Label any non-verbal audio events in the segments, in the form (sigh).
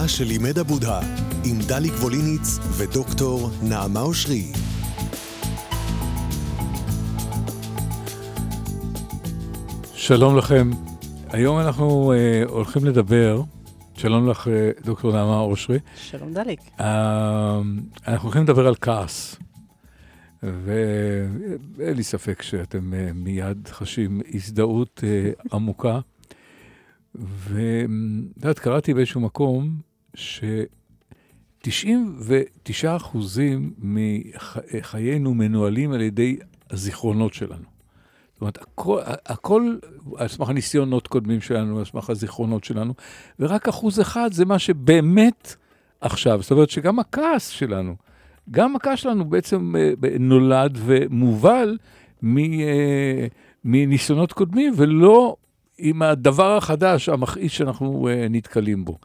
מה שלימד הבודה, עם דליק ווליניץ ודוקטור נעמה אושרי. שלום לכם. היום אנחנו uh, הולכים לדבר, שלום לך, uh, דוקטור נעמה אושרי. שלום דליק. Uh, אנחנו הולכים לדבר על כעס. ואין לי ספק שאתם uh, מיד חשים הזדהות uh, עמוקה. ואת יודעת, קראתי באיזשהו מקום ש-99% מחיינו מנוהלים על ידי הזיכרונות שלנו. זאת אומרת, הכל, הכל על סמך הניסיונות קודמים שלנו, על סמך הזיכרונות שלנו, ורק אחוז אחד זה מה שבאמת עכשיו. זאת אומרת שגם הכעס שלנו, גם הכעס שלנו בעצם אה, נולד ומובל אה, מניסיונות קודמים, ולא עם הדבר החדש, המכעיס שאנחנו uh, נתקלים בו.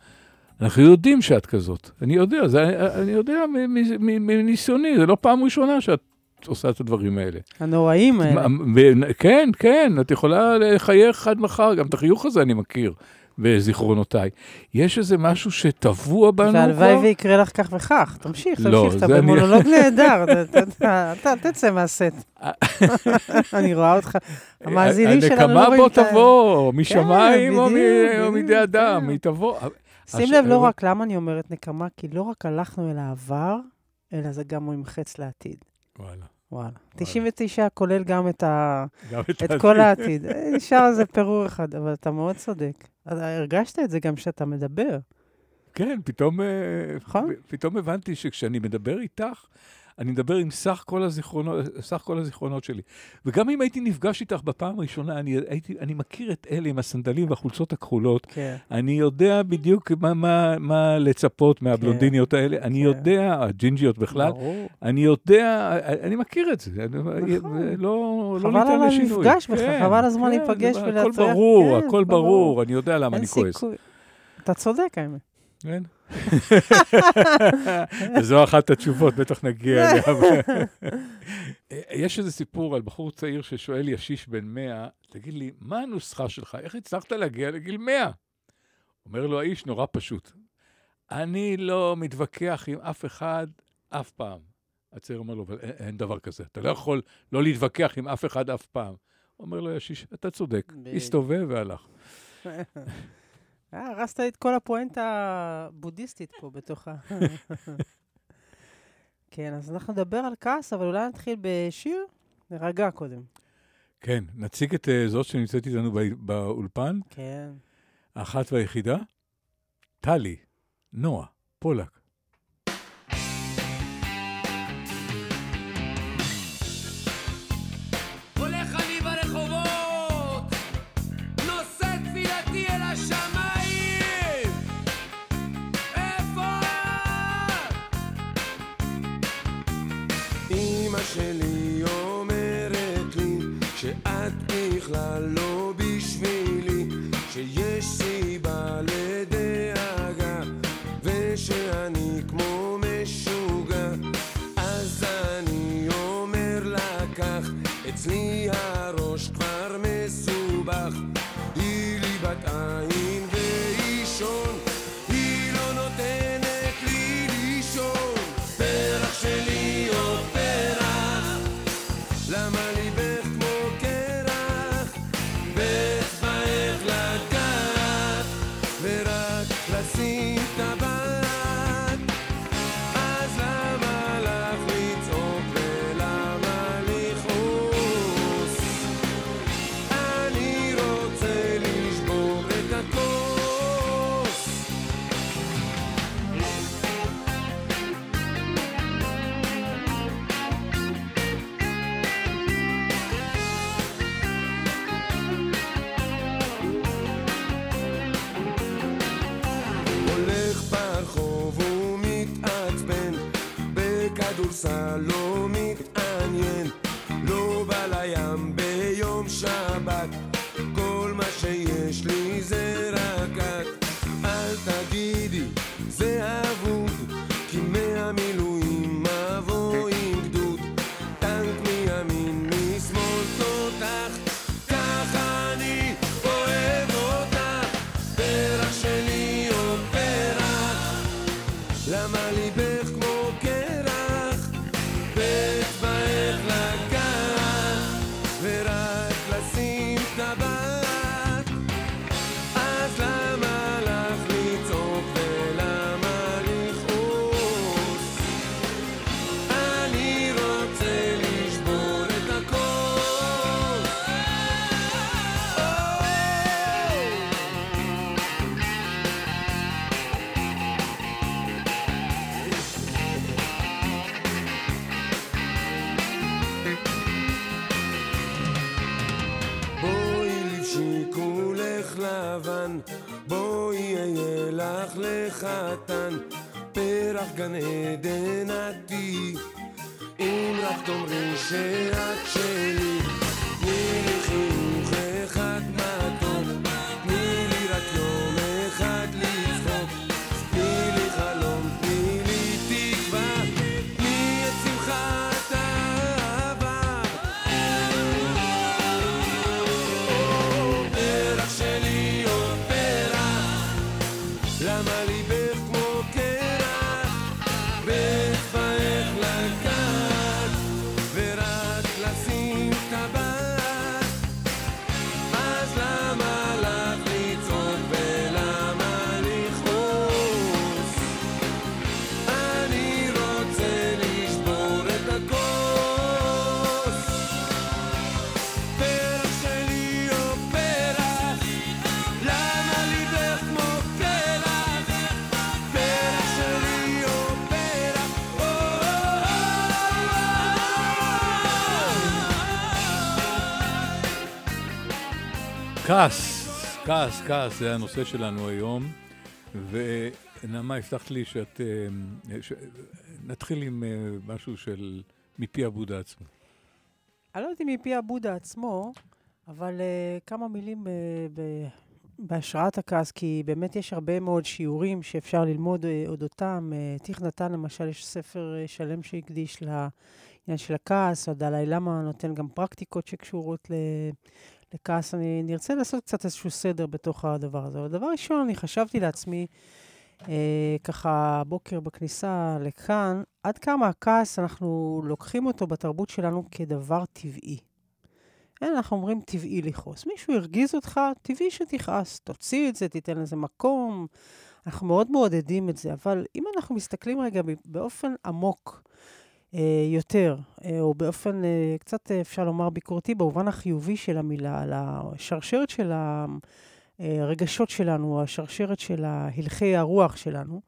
אנחנו יודעים שאת כזאת, אני יודע, זה, אני יודע מניסיוני, זה לא פעם ראשונה שאת עושה את הדברים האלה. הנוראים האלה. כן, כן, את יכולה לחייך עד מחר, גם את החיוך הזה אני מכיר. בזיכרונותיי. יש איזה משהו שטבוע בנו כבר? והלוואי ויקרה לך כך וכך. תמשיך, לא, תמשיך, אתה במונולוג (laughs) נהדר, אתה תצא מהסט. (laughs) אני רואה אותך, המאזינים שלנו לא רואים את ה... הנקמה בוא תבוא, משמיים או מידי אדם, היא תבוא. שים לב, לא רק למה אני אומרת נקמה, כי לא רק הלכנו אל העבר, אלא זה גם ממחץ לעתיד. וואלה. וואלה. 99 כולל גם את, ה... גם את, את כל העתיד. נשאר איזה פירור אחד, אבל אתה מאוד צודק. הרגשת את זה גם כשאתה מדבר. כן, פתאום, אה, נכון? פתאום הבנתי שכשאני מדבר איתך, אני מדבר עם סך כל הזיכרונות, סך כל הזיכרונות שלי. וגם אם הייתי נפגש איתך בפעם הראשונה, אני, הייתי, אני מכיר את אלה עם הסנדלים והחולצות הכחולות. כן. אני יודע בדיוק מה, מה, מה לצפות מהבלונדיניות כן. האלה. אני כן. יודע, הג'ינג'יות בכלל, ברור. אני יודע, אני מכיר את זה. נכון. לא, לא ניתן לשינוי. חבל על המפגש בכלל, כן, חבל הזמן כן, להיפגש ולהצליח. הכל ברור, כן, הכל ברור, ברור, אני יודע למה אני כועס. אתה צודק, האמת. כן. (laughs) וזו אחת התשובות, בטח נגיע אליה. (laughs) יש איזה סיפור על בחור צעיר ששואל ישיש בן 100, תגיד לי, מה הנוסחה שלך? איך הצלחת להגיע לגיל 100? אומר לו האיש, נורא פשוט. אני לא מתווכח עם אף אחד אף פעם. הצעיר אומר לו, אבל אין דבר כזה, אתה לא יכול לא להתווכח עם אף אחד אף פעם. אומר לו ישיש, אתה צודק, הסתובב והלך. (laughs) אה, הרסת את כל הפואנטה הבודהיסטית פה בתוך ה... (laughs) כן, אז אנחנו נדבר על כעס, אבל אולי נתחיל בשיר? נרגע קודם. כן, נציג את uh, זאת שנמצאת איתנו באולפן. כן. האחת והיחידה, טלי, נועה, פולק. gonna כעס, כעס, זה הנושא שלנו היום. ונעמה, הבטחת לי שאת... אה, ש... נתחיל עם אה, משהו של מפי הבודה עצמו. אני לא יודעת אם מפי הבודה עצמו, אבל uh, כמה מילים uh, ב... בהשראת הכעס, כי באמת יש הרבה מאוד שיעורים שאפשר ללמוד uh, אודותם. Uh, טיך נתן, למשל, יש ספר uh, שלם שהקדיש לעניין של הכעס, הדלאי למה נותן גם פרקטיקות שקשורות ל... לכעס. אני נרצה לעשות קצת איזשהו סדר בתוך הדבר הזה. אבל דבר ראשון, אני חשבתי לעצמי, אה, ככה הבוקר בכניסה לכאן, עד כמה הכעס, אנחנו לוקחים אותו בתרבות שלנו כדבר טבעי. אין, אנחנו אומרים טבעי לכעוס. מישהו הרגיז אותך, טבעי שתכעס. תוציא את זה, תיתן לזה מקום. אנחנו מאוד מעודדים את זה, אבל אם אנחנו מסתכלים רגע באופן עמוק יותר, אה, או באופן אה, קצת אה, אפשר לומר ביקורתי, במובן החיובי של המילה, על השרשרת של הרגשות שלנו, השרשרת של הלכי הרוח שלנו,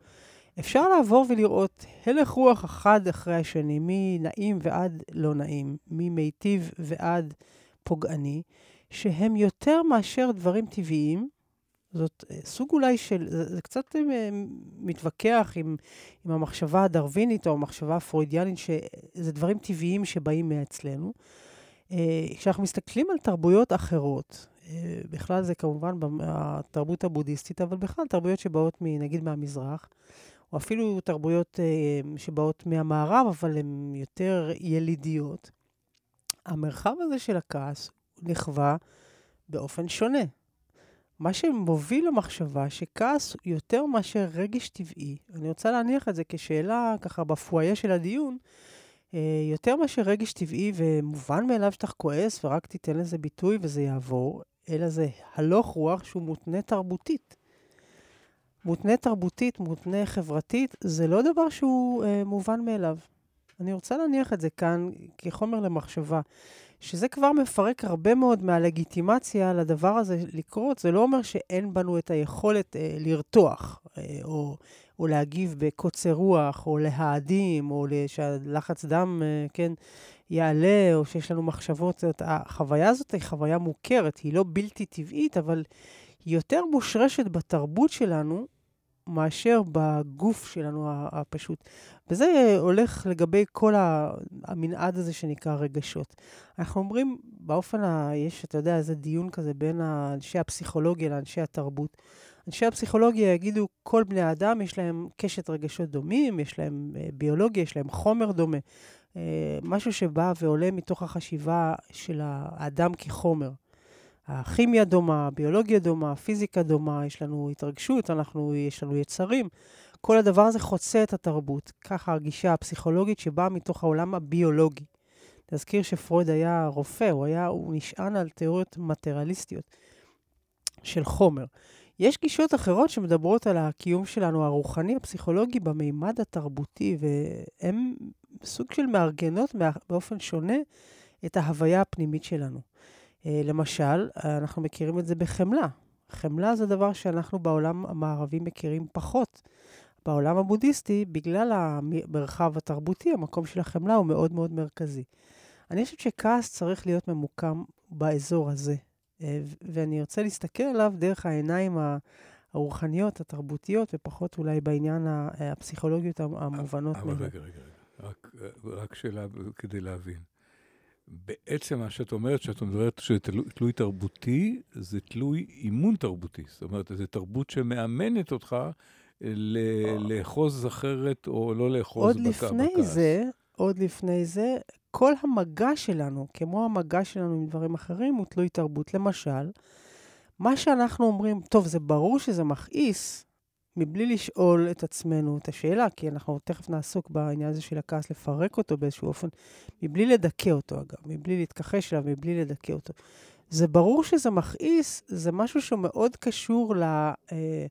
אפשר לעבור ולראות הלך רוח אחד אחרי השני, מנעים ועד לא נעים, ממיטיב ועד פוגעני, שהם יותר מאשר דברים טבעיים. זאת אה, סוג אולי של, זה, זה קצת אה, מתווכח עם, עם המחשבה הדרווינית או המחשבה הפרוידיאנית, שזה דברים טבעיים שבאים מאצלנו. אה, כשאנחנו מסתכלים על תרבויות אחרות, בכלל זה כמובן התרבות הבודהיסטית, אבל בכלל תרבויות שבאות נגיד מהמזרח, או אפילו תרבויות שבאות מהמערב, אבל הן יותר ילידיות. המרחב הזה של הכעס נחווה באופן שונה. מה שמוביל למחשבה שכעס יותר מאשר רגש טבעי, אני רוצה להניח את זה כשאלה ככה בפואיה של הדיון, אה, יותר מאשר רגש טבעי ומובן מאליו שאתה כועס ורק תיתן לזה ביטוי וזה יעבור, אלא זה הלוך רוח שהוא מותנה תרבותית. מותנה תרבותית, מותנה חברתית, זה לא דבר שהוא אה, מובן מאליו. אני רוצה להניח את זה כאן כחומר למחשבה. שזה כבר מפרק הרבה מאוד מהלגיטימציה לדבר הזה לקרות. זה לא אומר שאין בנו את היכולת אה, לרתוח, אה, או, או להגיב בקוצר רוח, או להאדים, או שהלחץ דם, אה, כן, יעלה, או שיש לנו מחשבות. זאת, החוויה הזאת היא חוויה מוכרת, היא לא בלתי טבעית, אבל היא יותר מושרשת בתרבות שלנו, מאשר בגוף שלנו הפשוט. וזה הולך לגבי כל המנעד הזה שנקרא רגשות. אנחנו אומרים, באופן ה... יש, אתה יודע, איזה דיון כזה בין אנשי הפסיכולוגיה לאנשי התרבות. אנשי הפסיכולוגיה יגידו, כל בני האדם יש להם קשת רגשות דומים, יש להם אה, ביולוגיה, יש להם חומר דומה. אה, משהו שבא ועולה מתוך החשיבה של האדם כחומר. הכימיה דומה, הביולוגיה דומה, הפיזיקה דומה, יש לנו התרגשות, אנחנו, יש לנו יצרים. כל הדבר הזה חוצה את התרבות. ככה הגישה הפסיכולוגית שבאה מתוך העולם הביולוגי. תזכיר שפרויד היה רופא, הוא, היה, הוא נשען על תיאוריות מטריאליסטיות של חומר. יש גישות אחרות שמדברות על הקיום שלנו, הרוחני, הפסיכולוגי, במימד התרבותי, והן סוג של מארגנות באופן שונה את ההוויה הפנימית שלנו. אה, למשל, אנחנו מכירים את זה בחמלה. חמלה זה דבר שאנחנו בעולם המערבי מכירים פחות. בעולם הבודהיסטי, בגלל המרחב התרבותי, המקום של החמלה הוא מאוד מאוד מרכזי. אני חושבת שכעס צריך להיות ממוקם באזור הזה. אה, ואני ארצה להסתכל עליו דרך העיניים הרוחניות, התרבותיות, ופחות אולי בעניין הפסיכולוגיות המ- המובנות. אבל. רגע, רגע, רגע. רק, רק שאלה כדי להבין. בעצם מה שאת אומרת, שאת אומרת שזה תלוי, תלוי תרבותי, זה תלוי אימון תרבותי. זאת אומרת, זו תרבות שמאמנת אותך אה, ל- לאחוז אחרת או לא לאחוז עוד בכ- לפני בכעס. זה, עוד לפני זה, כל המגע שלנו, כמו המגע שלנו עם דברים אחרים, הוא תלוי תרבות. למשל, מה שאנחנו אומרים, טוב, זה ברור שזה מכעיס, מבלי לשאול את עצמנו את השאלה, כי אנחנו תכף נעסוק בעניין הזה של הכעס, לפרק אותו באיזשהו אופן, מבלי לדכא אותו, אגב, מבלי להתכחש אליו, מבלי לדכא אותו. זה ברור שזה מכעיס, זה משהו שהוא מאוד קשור ל... אה,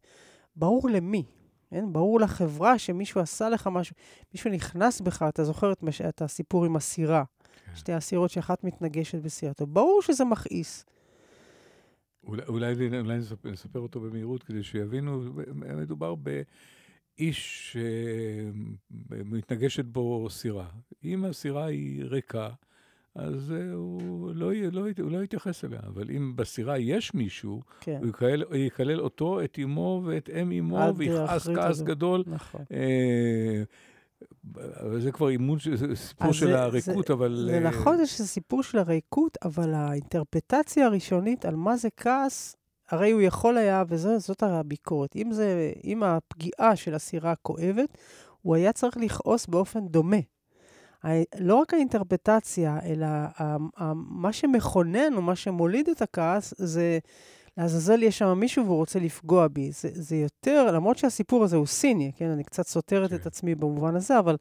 ברור למי, כן? ברור לחברה שמישהו עשה לך משהו, מישהו נכנס בך, אתה זוכר את, מש... את הסיפור עם הסירה, כן. שתי הסירות שאחת מתנגשת בסירתו. ברור שזה מכעיס. אולי, אולי, אולי נספר, נספר אותו במהירות כדי שיבינו, מדובר באיש שמתנגשת בו סירה. אם הסירה היא ריקה, אז אה, הוא לא, לא, הוא לא יתייחס אליה. אבל אם בסירה יש מישהו, כן, הוא יקלל, יקלל אותו, את אמו ואת אם אמו, ויכעס כעס. גדול. נכון. אה, זה כבר אימון, זה סיפור של זה- הריקות, אבל... זה אה, נכון, זה שזה סיפור של הריקות, אבל האינטרפטציה הראשונית על מה זה כעס, הרי הוא יכול היה, וזאת הביקורת, אם, זה, אם הפגיעה של הסירה כואבת, הוא היה צריך לכעוס באופן דומה. לא רק האינטרפטציה, אלא ה- ה- מה שמכונן או מה שמוליד את הכעס, זה לעזאזל יש שם מישהו והוא רוצה לפגוע בי. זה, זה יותר, למרות שהסיפור הזה הוא סיני, כן? אני קצת סותרת כן. את עצמי במובן הזה, אבל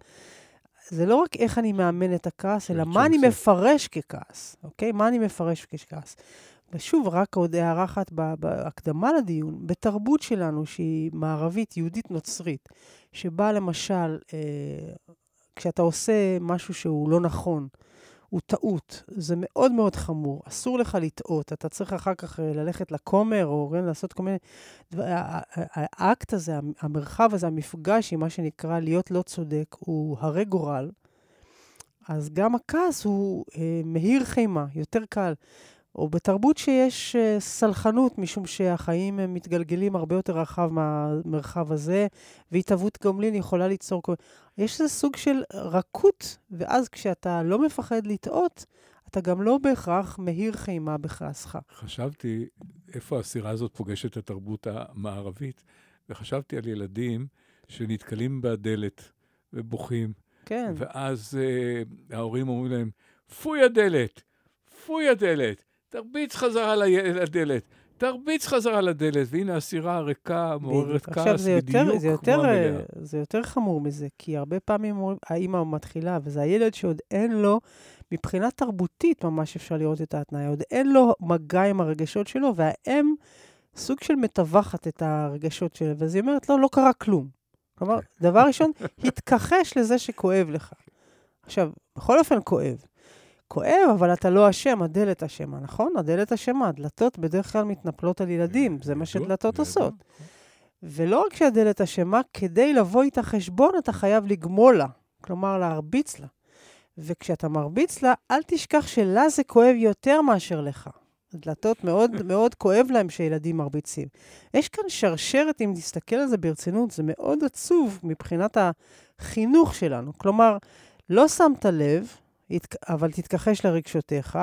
זה לא רק איך אני מאמן את הכעס, אלא מה אני. מפרש ככעס, אוקיי? מה אני מפרש ככעס. ושוב, רק עוד הערה אחת בהקדמה לדיון, בתרבות שלנו, שהיא מערבית, יהודית נוצרית, שבה למשל, אה, כשאתה עושה משהו שהוא לא נכון, הוא טעות, זה מאוד מאוד חמור, אסור לך לטעות, אתה צריך אחר כך אה, ללכת לכומר, או כן, לעשות כל מיני... דבר- ה- ה- ה- האקט הזה, המ- המרחב הזה, המפגש עם מה שנקרא להיות לא צודק, הוא הרי גורל. אז גם הכעס הוא אה, מהיר חימה, יותר קל. או בתרבות שיש אה, סלחנות, משום שהחיים הם מתגלגלים הרבה יותר רחב מהמרחב הזה, והתהוות גומלין יכולה ליצור... כל- יש איזה סוג של רכות, ואז כשאתה לא מפחד לטעות, אתה גם לא בהכרח מהיר חימה בכעסך. חשבתי איפה הסירה הזאת פוגשת את התרבות המערבית, וחשבתי על ילדים שנתקלים בדלת ובוכים, כן, ואז uh, ההורים אומרים להם, פוי הדלת, פוי הדלת, תרביץ חזרה לדלת, תרביץ חזרה לדלת, והנה הסירה הריקה, מעוררת. עכשיו, כעס זה יותר, בדיוק זה כמו יותר, המלאה. אה, זה יותר חמור מזה, כי הרבה פעמים האימא מתחילה, וזה הילד שעוד אין לו, מבחינה תרבותית ממש אפשר לראות את ההתניה, עוד אין לו מגע עם הרגשות שלו, והאם סוג של מטווחת את הרגשות שלו, ואז היא אומרת, לא, לא קרה כלום. כלומר, דבר ראשון, התכחש לזה שכואב לך. עכשיו, בכל אופן כואב. כואב, אבל אתה לא אשם, הדלת אשמה, נכון? הדלת אשמה, הדלתות בדרך כלל מתנפלות על ילדים, זה מה שדלתות. עושות. ולא רק שהדלת אשמה, כדי לבוא איתה חשבון, אתה חייב לגמול לה. כלומר, להרביץ לה. וכשאתה מרביץ לה, אל תשכח שלה זה כואב יותר מאשר לך. דלתות מאוד (laughs) מאוד כואב להם שילדים מרביצים. יש כאן שרשרת, אם תסתכל על זה ברצינות, זה מאוד עצוב מבחינת החינוך שלנו. כלומר, לא שמת לב, אבל תתכחש לרגשותיך,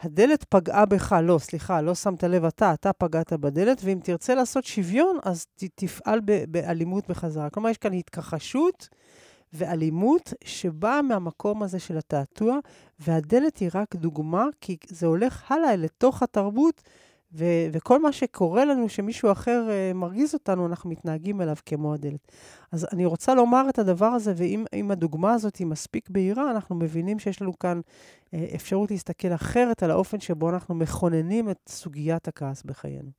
הדלת פגעה בך, לא, סליחה, לא שמת לב אתה, אתה פגעת בדלת, ואם תרצה לעשות שוויון, אז ת, תפעל ב, באלימות בחזרה. כלומר, יש כאן התכחשות ואלימות שבאה מהמקום הזה של התעתוע, והדלת היא רק דוגמה, כי זה הולך הלאה לתוך התרבות, ו- וכל מה שקורה לנו, שמישהו אחר uh, מרגיז אותנו, אנחנו מתנהגים אליו כמו הדלת. אז אני רוצה לומר את הדבר הזה, ואם אם הדוגמה הזאת היא מספיק בהירה, אנחנו מבינים שיש לנו כאן uh, אפשרות להסתכל אחרת על האופן שבו אנחנו מכוננים את סוגיית הכעס בחיינו.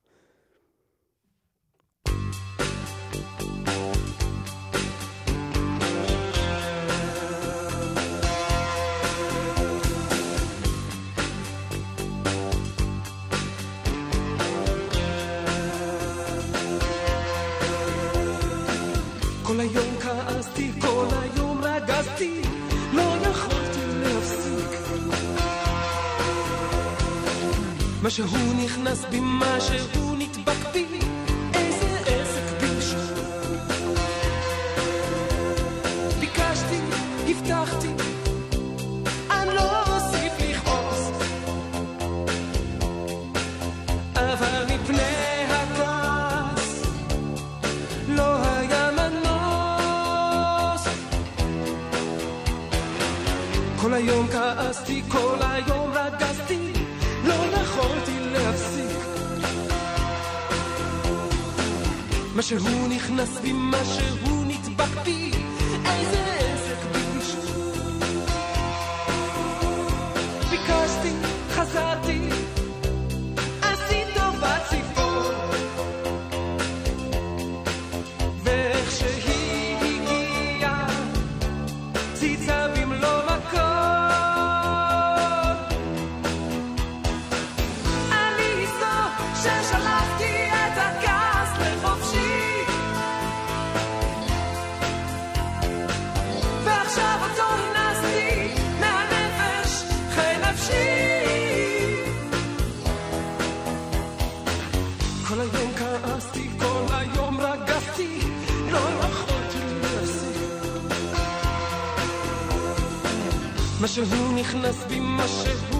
כל היום כעסתי, כל היום רגזתי, לא יכולתי להפסיק. משהו נכנס בי, משהו היום כעסתי, כל היום רגזתי, לא יכולתי להפסיק. משהו נכנס בי, משהו נדבק בי, ששלחתי את הכעס לחופשי. ועכשיו אותו הנסתי מהנפש, חי נפשי. כל היום כעסתי, כל היום רגזתי, לא יכולתי להפסיק. משהו נכנס בי, משהו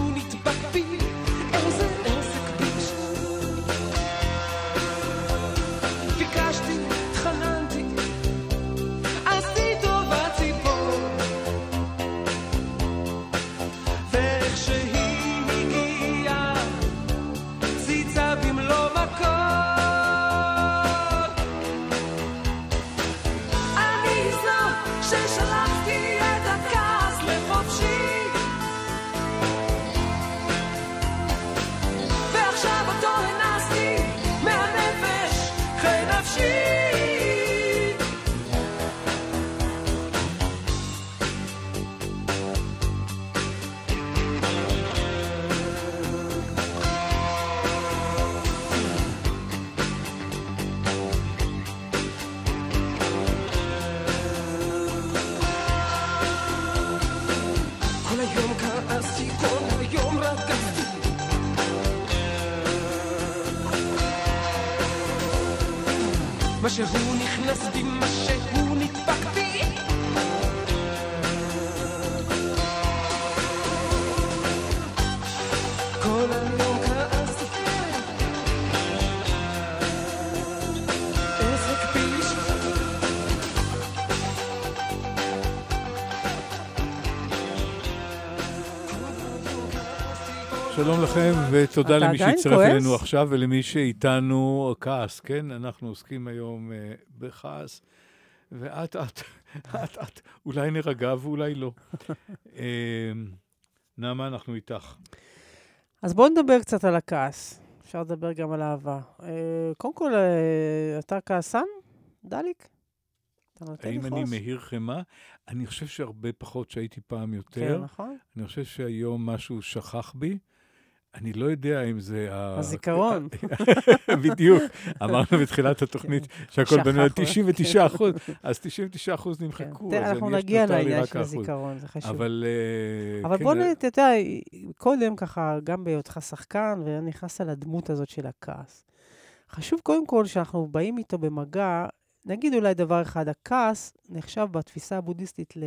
שלום לכם, ותודה למי שהצטרף? אלינו עכשיו ולמי שאיתנו כעס, כן? אנחנו עוסקים היום אה, בכעס, ואט אט, אט אט, אולי נירגע ואולי לא. (laughs) אה, נעמה, אנחנו איתך. אז בואו נדבר קצת על הכעס. אפשר לדבר גם על אהבה. אה, קודם כל, אה, אתה כעסן, דליק? האם? אני מאיר חמאה? אני חושב שהרבה פחות שהייתי פעם כן, יותר. נכון? אני חושב שהיום משהו שכח בי. אני לא יודע אם זה. הזיכרון. (laughs) בדיוק. אמרנו בתחילת התוכנית שהכל בנוי על שכחנו, 99 אחוז, אז 99 אחוז כן. נמחקו, תראה, אז אנחנו נגיע לעניין של. הזיכרון, זה חשוב. אבל... אה, אבל כן, בוא, אה, נ- אתה יודע, קודם ככה, גם בהיותך שחקן, ונכנסת לדמות הזאת של הכעס. חשוב קודם כל שאנחנו באים איתו במגע, נגיד אולי דבר אחד, הכעס נחשב בתפיסה הבודהיסטית ל...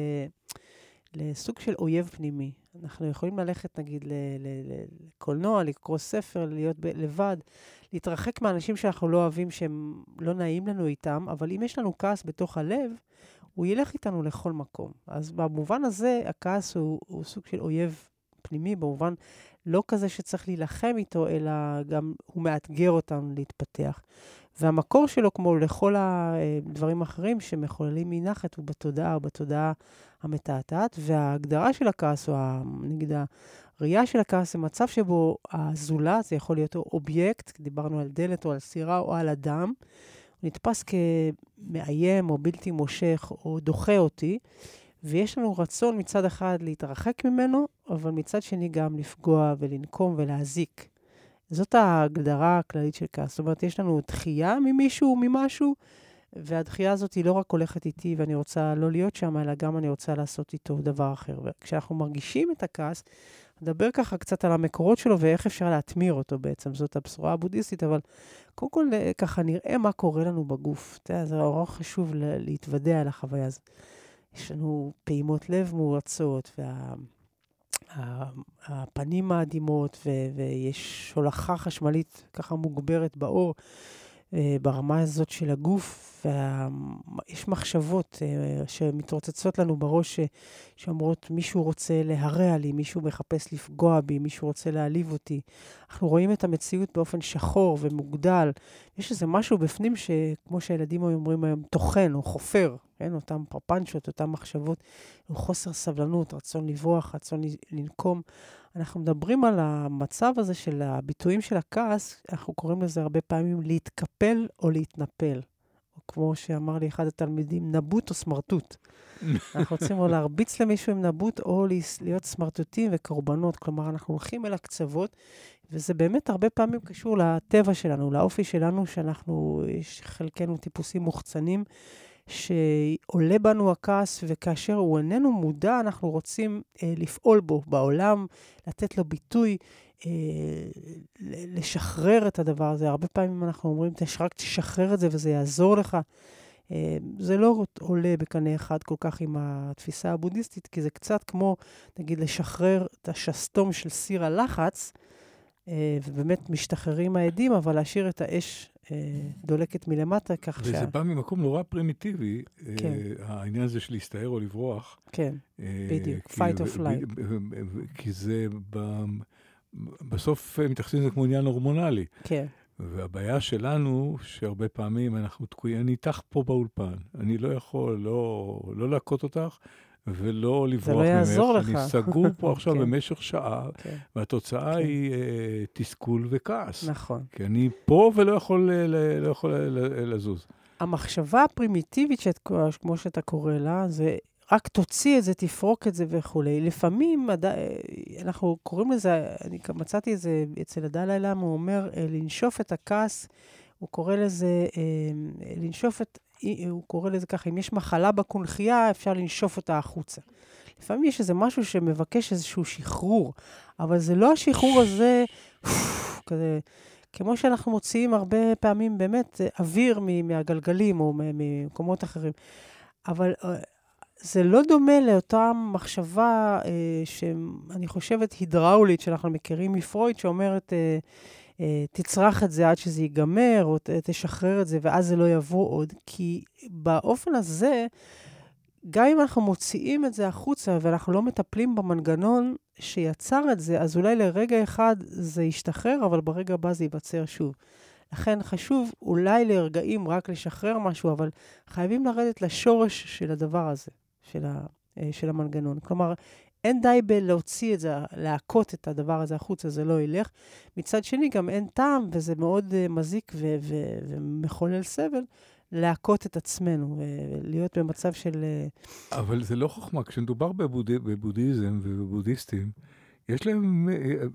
לסוג של אויב פנימי. אנחנו יכולים ללכת, נגיד, לקולנוע, לקרוא ספר, להיות ב- לבד, להתרחק מאנשים שאנחנו לא אוהבים, שהם לא נעים לנו איתם, אבל אם יש לנו כעס בתוך הלב, הוא ילך איתנו לכל מקום. אז במובן הזה, הכעס הוא, הוא סוג של אויב פנימי, במובן לא כזה שצריך להילחם איתו, אלא גם הוא מאתגר אותנו להתפתח. והמקור שלו, כמו לכל הדברים האחרים שמחוללים מנחת, הוא בתודעה, הוא בתודעה המתעתעת, וההגדרה של הכעס, או נגיד הראייה של הכעס, זה מצב שבו הזולת, זה יכול להיות אובייקט, דיברנו על דלת או על סירה או על אדם, הוא נתפס כמאיים או בלתי מושך או דוחה אותי, ויש לנו רצון מצד אחד להתרחק ממנו, אבל מצד שני גם לפגוע ולנקום ולהזיק. זאת ההגדרה הכללית של כעס. זאת אומרת, יש לנו דחייה ממישהו, ממשהו, והדחייה הזאת היא לא רק הולכת איתי ואני רוצה לא להיות שם, אלא גם אני רוצה לעשות איתו דבר אחר. וכשאנחנו מרגישים את הכעס, נדבר ככה קצת על המקורות שלו ואיך אפשר להטמיר אותו בעצם, זאת הבשורה הבודהיסטית, אבל קודם כל אה, ככה נראה מה קורה לנו בגוף. אתה יודע, זה נורא חשוב להתוודע על החוויה הזאת. יש לנו פעימות לב מואצות, וה... הפנים האדימות, ויש הולכה חשמלית ככה מוגברת בעור. אה, ברמה הזאת של הגוף, ויש מחשבות אה, שמתרוצצות לנו בראש, שאומרות, מישהו רוצה להרע לי, מישהו מחפש לפגוע בי, מישהו רוצה להעליב אותי. אנחנו רואים את המציאות באופן שחור ומוגדל. יש איזה משהו בפנים שכמו שהילדים אומרים היום, טוחן או חופר, כן? אותם פרפנצ'ות, אותן מחשבות, עם חוסר סבלנות, רצון לברוח, רצון לנקום. אנחנו מדברים על המצב הזה של הביטויים של הכעס, אנחנו קוראים לזה הרבה פעמים להתקפל או להתנפל. או כמו שאמר לי אחד התלמידים, נבוט או סמרטוט. (laughs) אנחנו רוצים או להרביץ למישהו עם נבוט, או להיות סמרטוטים וקורבנות. כלומר, אנחנו הולכים אל הקצוות, וזה באמת הרבה פעמים קשור לטבע שלנו, לאופי שלנו, שאנחנו, יש חלקנו טיפוסים מוחצנים. שעולה בנו הכעס, וכאשר הוא איננו מודע, אנחנו רוצים אה, לפעול בו בעולם, לתת לו ביטוי, אה, לשחרר את הדבר הזה. הרבה פעמים אנחנו אומרים, רק תשחרר את זה וזה יעזור לך. אה, זה לא עולה בקנה אחד כל כך עם התפיסה הבודהיסטית, כי זה קצת כמו, נגיד, לשחרר את השסתום של סיר הלחץ, אה, ובאמת משתחררים העדים, אבל להשאיר את האש דולקת מלמטה, כך וזה שה... וזה בא ממקום נורא פרימיטיבי, כן. העניין הזה של להסתער או לברוח. כן, בדיוק, fight or flight. כי זה, בסוף מתייחסים לזה כמו עניין הורמונלי. כן. והבעיה שלנו, שהרבה פעמים אנחנו תקועים, אני איתך פה באולפן, אני לא יכול לא, לא להכות אותך ולא לברוח ממך. זה לא יעזור ממך. לך. אני סגור פה (laughs) עכשיו כן. במשך שעה, כן. והתוצאה כן. היא uh, תסכול וכעס. נכון. כי אני פה ולא יכול, לא יכול לזוז. המחשבה הפרימיטיבית, שאת, כמו שאתה קורא לה, זה רק תוציא את זה, תפרוק את זה וכולי. לפעמים, אנחנו קוראים לזה, אני מצאתי את זה אצל הדלאי למה, הוא אומר, אה, לנשוף את הכעס, הוא קורא לזה, אה, לנשוף את, הוא קורא לזה ככה, אם יש מחלה בקונכייה, אפשר לנשוף אותה החוצה. לפעמים יש איזה משהו שמבקש איזשהו שחרור, אבל זה לא השחרור הזה, כזה, כמו שאנחנו מוציאים הרבה פעמים באמת אוויר מהגלגלים או ממקומות אחרים. אבל אה, זה לא דומה לאותה מחשבה אה, שאני חושבת הידראולית, שאנחנו מכירים מפרויד, שאומרת, אה, אה, תצרח את זה עד שזה ייגמר, או תשחרר את זה, ואז זה לא יבוא עוד. כי באופן הזה, גם אם אנחנו מוציאים את זה החוצה ואנחנו לא מטפלים במנגנון שיצר את זה, אז אולי לרגע אחד זה ישתחרר, אבל ברגע הבא זה ייווצר שוב. לכן חשוב אולי לרגעים רק לשחרר משהו, אבל חייבים לרדת לשורש של הדבר הזה. של, ה, אה, של המנגנון. כלומר, אין די בלהוציא את זה, להכות את הדבר הזה החוצה, זה לא ילך. מצד שני, גם אין טעם, וזה מאוד uh, מזיק ו- ו- ומחולל סבל, להכות את עצמנו, ולהיות במצב של... אה, אבל זה לא חוכמה. כשמדובר בבוד... בבודהיזם ובבודהיסטים, יש להם,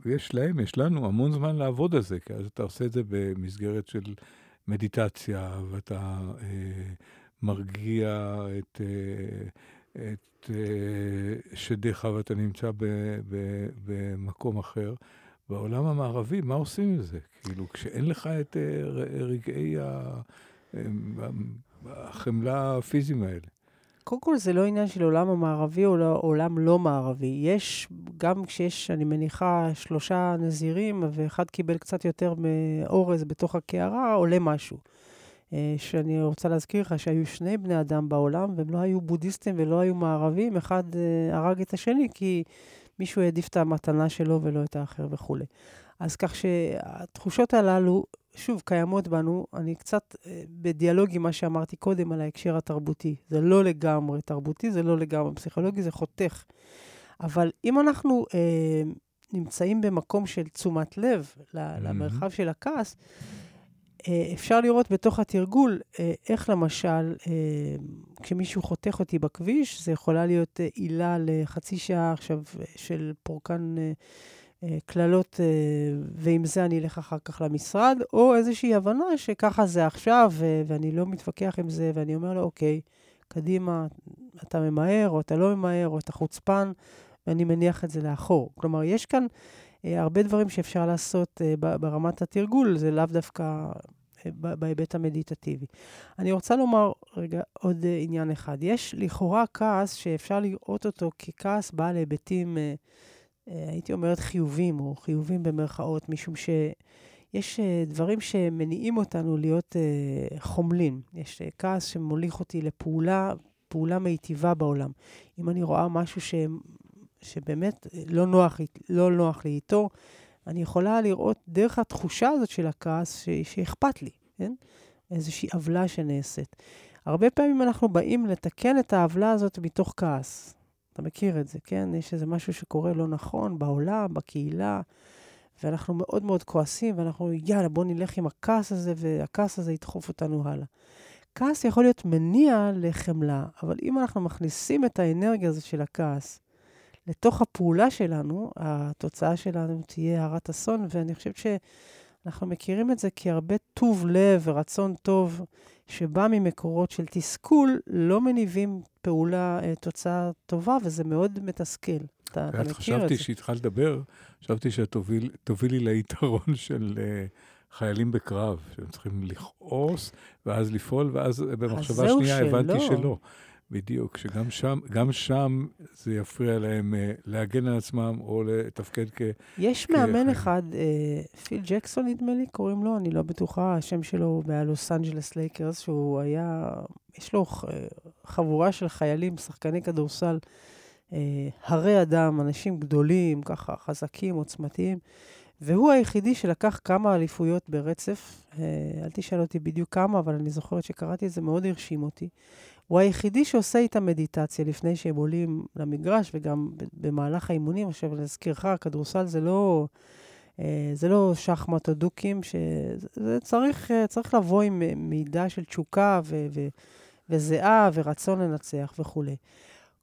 יש להם, יש לנו המון זמן לעבוד על זה, כי אז אתה עושה את זה במסגרת של מדיטציה, ואתה אה, מרגיע את... אה, את uh, שדיך ואתה נמצא ב, ב, במקום אחר. בעולם המערבי, מה עושים עם זה? כאילו, כשאין לך את uh, רגעי אה, החמלה הפיזיים האלה. קודם כל, זה לא עניין של עולם המערבי או לא, עולם לא מערבי. יש, גם כשיש, אני מניחה, שלושה נזירים, ואחד קיבל קצת יותר מאורז בתוך הקערה, עולה משהו. אה, שאני רוצה להזכיר לך שהיו שני בני אדם בעולם, והם לא היו בודהיסטים ולא היו מערבים, אחד אה, הרג את השני כי מישהו העדיף את המתנה שלו ולא את האחר וכולי. אז כך שהתחושות הללו, שוב, קיימות בנו. אני קצת אה, בדיאלוג עם מה שאמרתי קודם על ההקשר התרבותי. זה לא לגמרי תרבותי, זה לא לגמרי פסיכולוגי, זה חותך. אבל אם אנחנו אה, נמצאים במקום של תשומת לב למרחב של הכעס, אפשר לראות בתוך התרגול אה, איך למשל, אה, כשמישהו חותך אותי בכביש, זה יכולה להיות עילה לחצי שעה עכשיו של פורקן קללות, ועם זה אני אלך אחר כך למשרד, או איזושהי הבנה שככה זה עכשיו, ואני לא מתווכח עם זה, ואני אומר לו, אוקיי, קדימה, אתה ממהר, או אתה לא ממהר, או אתה חוצפן, ואני מניח את זה לאחור. כלומר, יש כאן אה, הרבה דברים שאפשר לעשות אה, ברמת התרגול, זה לאו דווקא אה, בהיבט המדיטטיבי. אני רוצה לומר רגע עוד אה, עניין אחד. יש לכאורה כעס שאפשר לראות אותו ככעס בעל היבטים, אה, אה, הייתי אומרת חיובים, או חיובים במרכאות, משום ש... יש דברים שמניעים אותנו להיות חומלים. יש כעס שמוליך אותי לפעולה, פעולה מיטיבה בעולם. אם אני רואה משהו שבאמת לא נוח, לא נוח לי איתו, אני יכולה לראות דרך התחושה הזאת של הכעס ש, שאכפת לי, כן? איזושהי עוולה שנעשית. הרבה פעמים אנחנו באים לתקן את העוולה הזאת מתוך כעס. אתה מכיר את זה, כן? יש איזה משהו שקורה לא נכון בעולם, בקהילה. ואנחנו מאוד מאוד כועסים, ואנחנו, יאללה, בואו נלך עם הכעס הזה, והכעס הזה ידחוף אותנו הלאה. כעס יכול להיות מניע לחמלה, אבל אם אנחנו מכניסים את האנרגיה הזאת של הכעס לתוך הפעולה שלנו, התוצאה שלנו תהיה הרת אסון, ואני חושבת שאנחנו מכירים את זה כי הרבה טוב לב ורצון טוב שבא ממקורות של תסכול, לא מניבים פעולה, אה, תוצאה טובה, וזה מאוד מתסכל. אתה, אתה מכיר את זה. חשבתי שהתחלת לדבר, חשבתי שאת תובילי ליתרון (laughs) של אה, חיילים בקרב, שהם צריכים לכעוס, ואז לפעול, ואז במחשבה שנייה הבנתי שלא. בדיוק, שגם שם, גם שם זה יפריע להם אה, להגן על עצמם או לתפקד כ... יש כ- מאמן אחד, אה, פיל ג'קסון נדמה לי, קוראים לו, אני לא בטוחה, השם שלו בלוס אנג'לס לייקרס, שהוא היה, יש לו חבורה של חיילים, שחקני כדורסל, אה, הרי אדם, אנשים גדולים, ככה חזקים, עוצמתיים, והוא היחידי שלקח כמה אליפויות ברצף. אה, אל תשאל אותי בדיוק כמה, אבל אני זוכרת שקראתי את זה, מאוד הרשים אותי. הוא היחידי שעושה איתם מדיטציה לפני שהם עולים למגרש, וגם במהלך האימונים. עכשיו, להזכירך, כדורסל זה לא... אה, זה לא שחמט או דוקים, שזה צריך, צריך לבוא עם מידה של תשוקה ו- ו- וזיעה ורצון לנצח וכולי.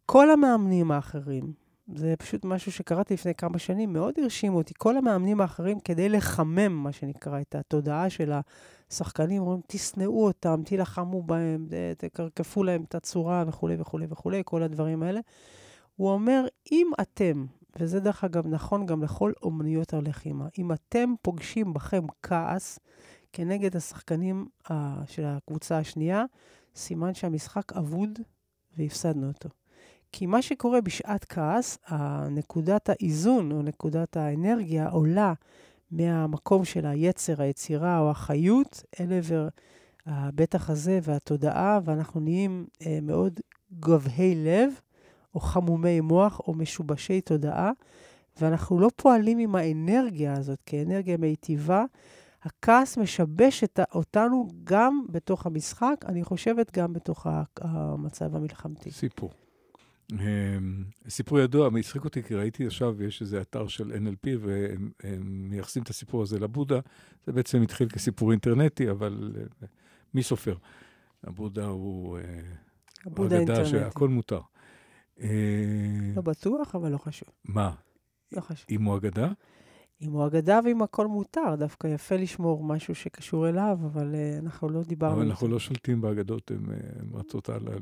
כל המאמנים האחרים, זה פשוט משהו שקראתי לפני כמה שנים, מאוד הרשימו אותי. כל המאמנים האחרים, כדי לחמם, מה שנקרא, את התודעה של השחקנים, אומרים, תשנאו אותם, תילחמו בהם, תקרקפו להם את הצורה וכולי וכולי וכולי, כל הדברים האלה. הוא אומר, אם אתם, וזה דרך אגב נכון גם לכל אומנויות הלחימה, אם אתם פוגשים בכם כעס כנגד השחקנים uh, של הקבוצה השנייה, סימן שהמשחק אבוד והפסדנו אותו. כי מה שקורה בשעת כעס, נקודת האיזון או נקודת האנרגיה עולה מהמקום של היצר, היצירה או החיות אל עבר הבטח הזה והתודעה, ואנחנו נהיים אה, מאוד גבהי לב, או חמומי מוח, או משובשי תודעה, ואנחנו לא פועלים עם האנרגיה הזאת כאנרגיה מיטיבה. הכעס משבש את, אותנו גם בתוך המשחק, אני חושבת גם בתוך המצב המלחמתי. סיפור. סיפור ידוע, הצחיק אותי כי ראיתי עכשיו, יש איזה אתר של NLP והם מייחסים את הסיפור הזה לבודה. זה בעצם התחיל כסיפור אינטרנטי, אבל אה, מי סופר? הבודה הוא... הבודה אינטרנטי. שהכל מותר. אה, לא בטוח, אבל לא חשוב. מה? לא חשוב. אם הוא אגדה? אם הוא אגדה ואם הכל מותר, דווקא יפה לשמור משהו שקשור אליו, אבל uh, אנחנו לא דיברנו על זה. אבל אנחנו לא שולטים באגדות, הן רצות הלאה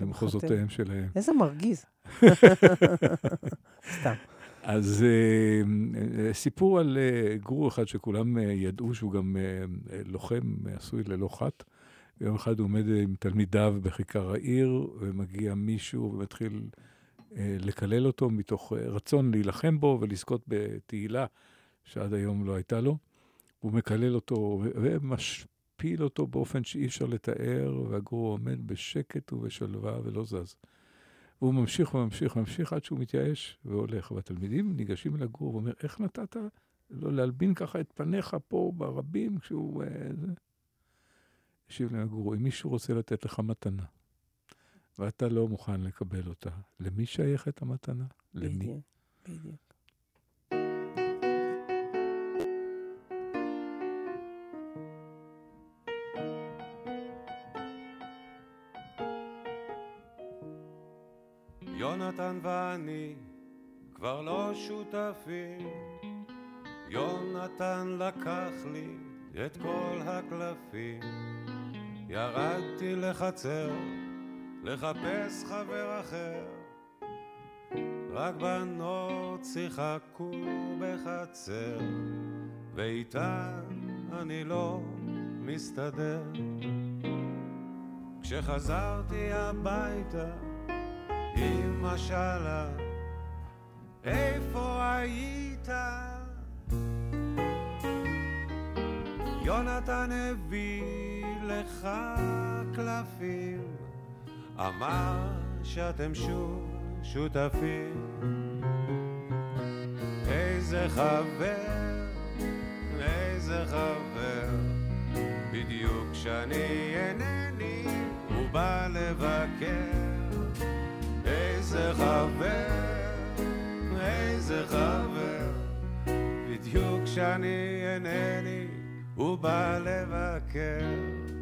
למחוזותיהם שלהם. איזה מרגיז. (laughs) סתם. אז uh, סיפור על גורו אחד שכולם ידעו שהוא גם לוחם עשוי ללא חת. יום אחד הוא עומד עם תלמידיו בכיכר העיר, ומגיע מישהו ומתחיל אה, לקלל אותו מתוך אה, רצון להילחם בו ולזכות בתהילה שעד היום לא הייתה לו. הוא מקלל אותו ומשפיל אותו באופן שאי אפשר לתאר, והגור עומד בשקט ובשלווה ולא זז. והוא ממשיך וממשיך וממשיך עד שהוא מתייאש והולך. והתלמידים ניגשים אל הגור ואומר, איך נתת לו להלבין ככה את פניך פה ברבים כשהוא... אה, השיב להם הגור, אם מישהו רוצה לתת לך מתנה, ואתה לא מוכן לקבל אותה, למי שייכת המתנה? למי? בדיוק, בדיוק. יונתן ואני כבר לא שותפים, יונתן לקח לי את כל הקלפים, ירדתי לחצר לחפש חבר אחר, רק בנות שיחקו בחצר, ואיתן אני לא מסתדר. כשחזרתי הביתה, אמא שאלה, איפה היית? יונתן הביא לך קלפים, אמר שאתם שוב שותפים. איזה חבר, איזה חבר, בדיוק כשאני אינני, הוא בא לבקר. איזה חבר, איזה חבר, בדיוק כשאני אינני, הוא בא לבקר.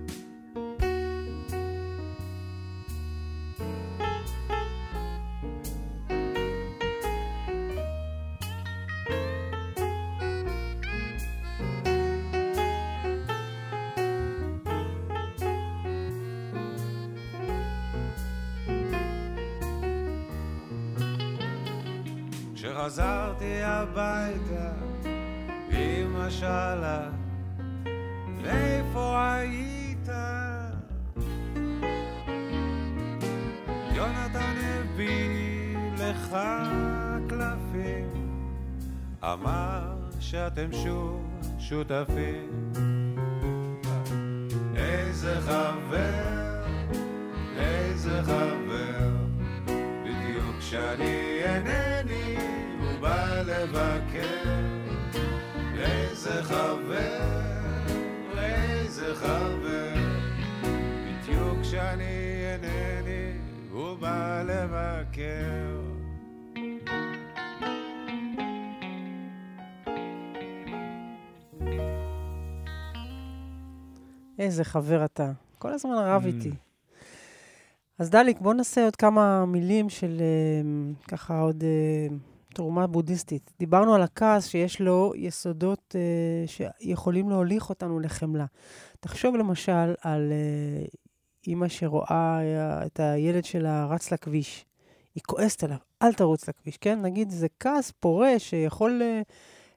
כשחזרתי הביתה, אמא שאלה, איפה היית? יונתן הביא לך קלפים, אמר שאתם שוב שותפים. איזה חבר, איזה חבר, בדיוק כשאני אינני, בא לבקר. איזה חבר, איזה חבר, בדיוק כשאני אינני, הוא בא לבקר. איזה חבר אתה. כל הזמן רב Mm. איתי. אז דליק, בוא נעשה עוד כמה מילים של אה, ככה עוד אה, תרומה בודהיסטית. דיברנו על הכעס שיש לו יסודות אה, שיכולים להוליך אותנו לחמלה. תחשוב למשל על אה, אימא שרואה אה, את הילד שלה רץ לכביש. היא כועסת עליו, אל תרוץ לכביש, כן? נגיד זה כעס פורה שיכול, אה,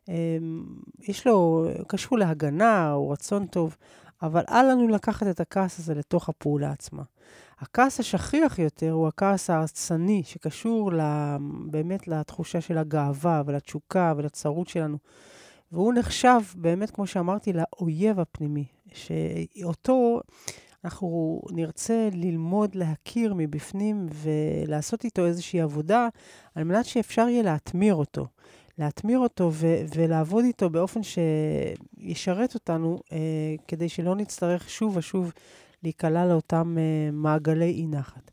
אה, יש לו, קשור להגנה או רצון טוב, אבל אל לנו לקחת את הכעס הזה לתוך הפעולה עצמה. הכעס השכיח יותר הוא הכעס ההרסני, שקשור באמת לתחושה של הגאווה ולתשוקה ולצרות שלנו. והוא נחשב, באמת, כמו שאמרתי, לאויב הפנימי, שאותו אנחנו נרצה ללמוד להכיר מבפנים ולעשות איתו איזושהי עבודה, על מנת שאפשר יהיה להתמיר אותו. להתמיר אותו ו- ולעבוד איתו באופן שישרת אותנו, אה, כדי שלא נצטרך שוב ושוב להיקלע לאותם אה, מעגלי אי נחת.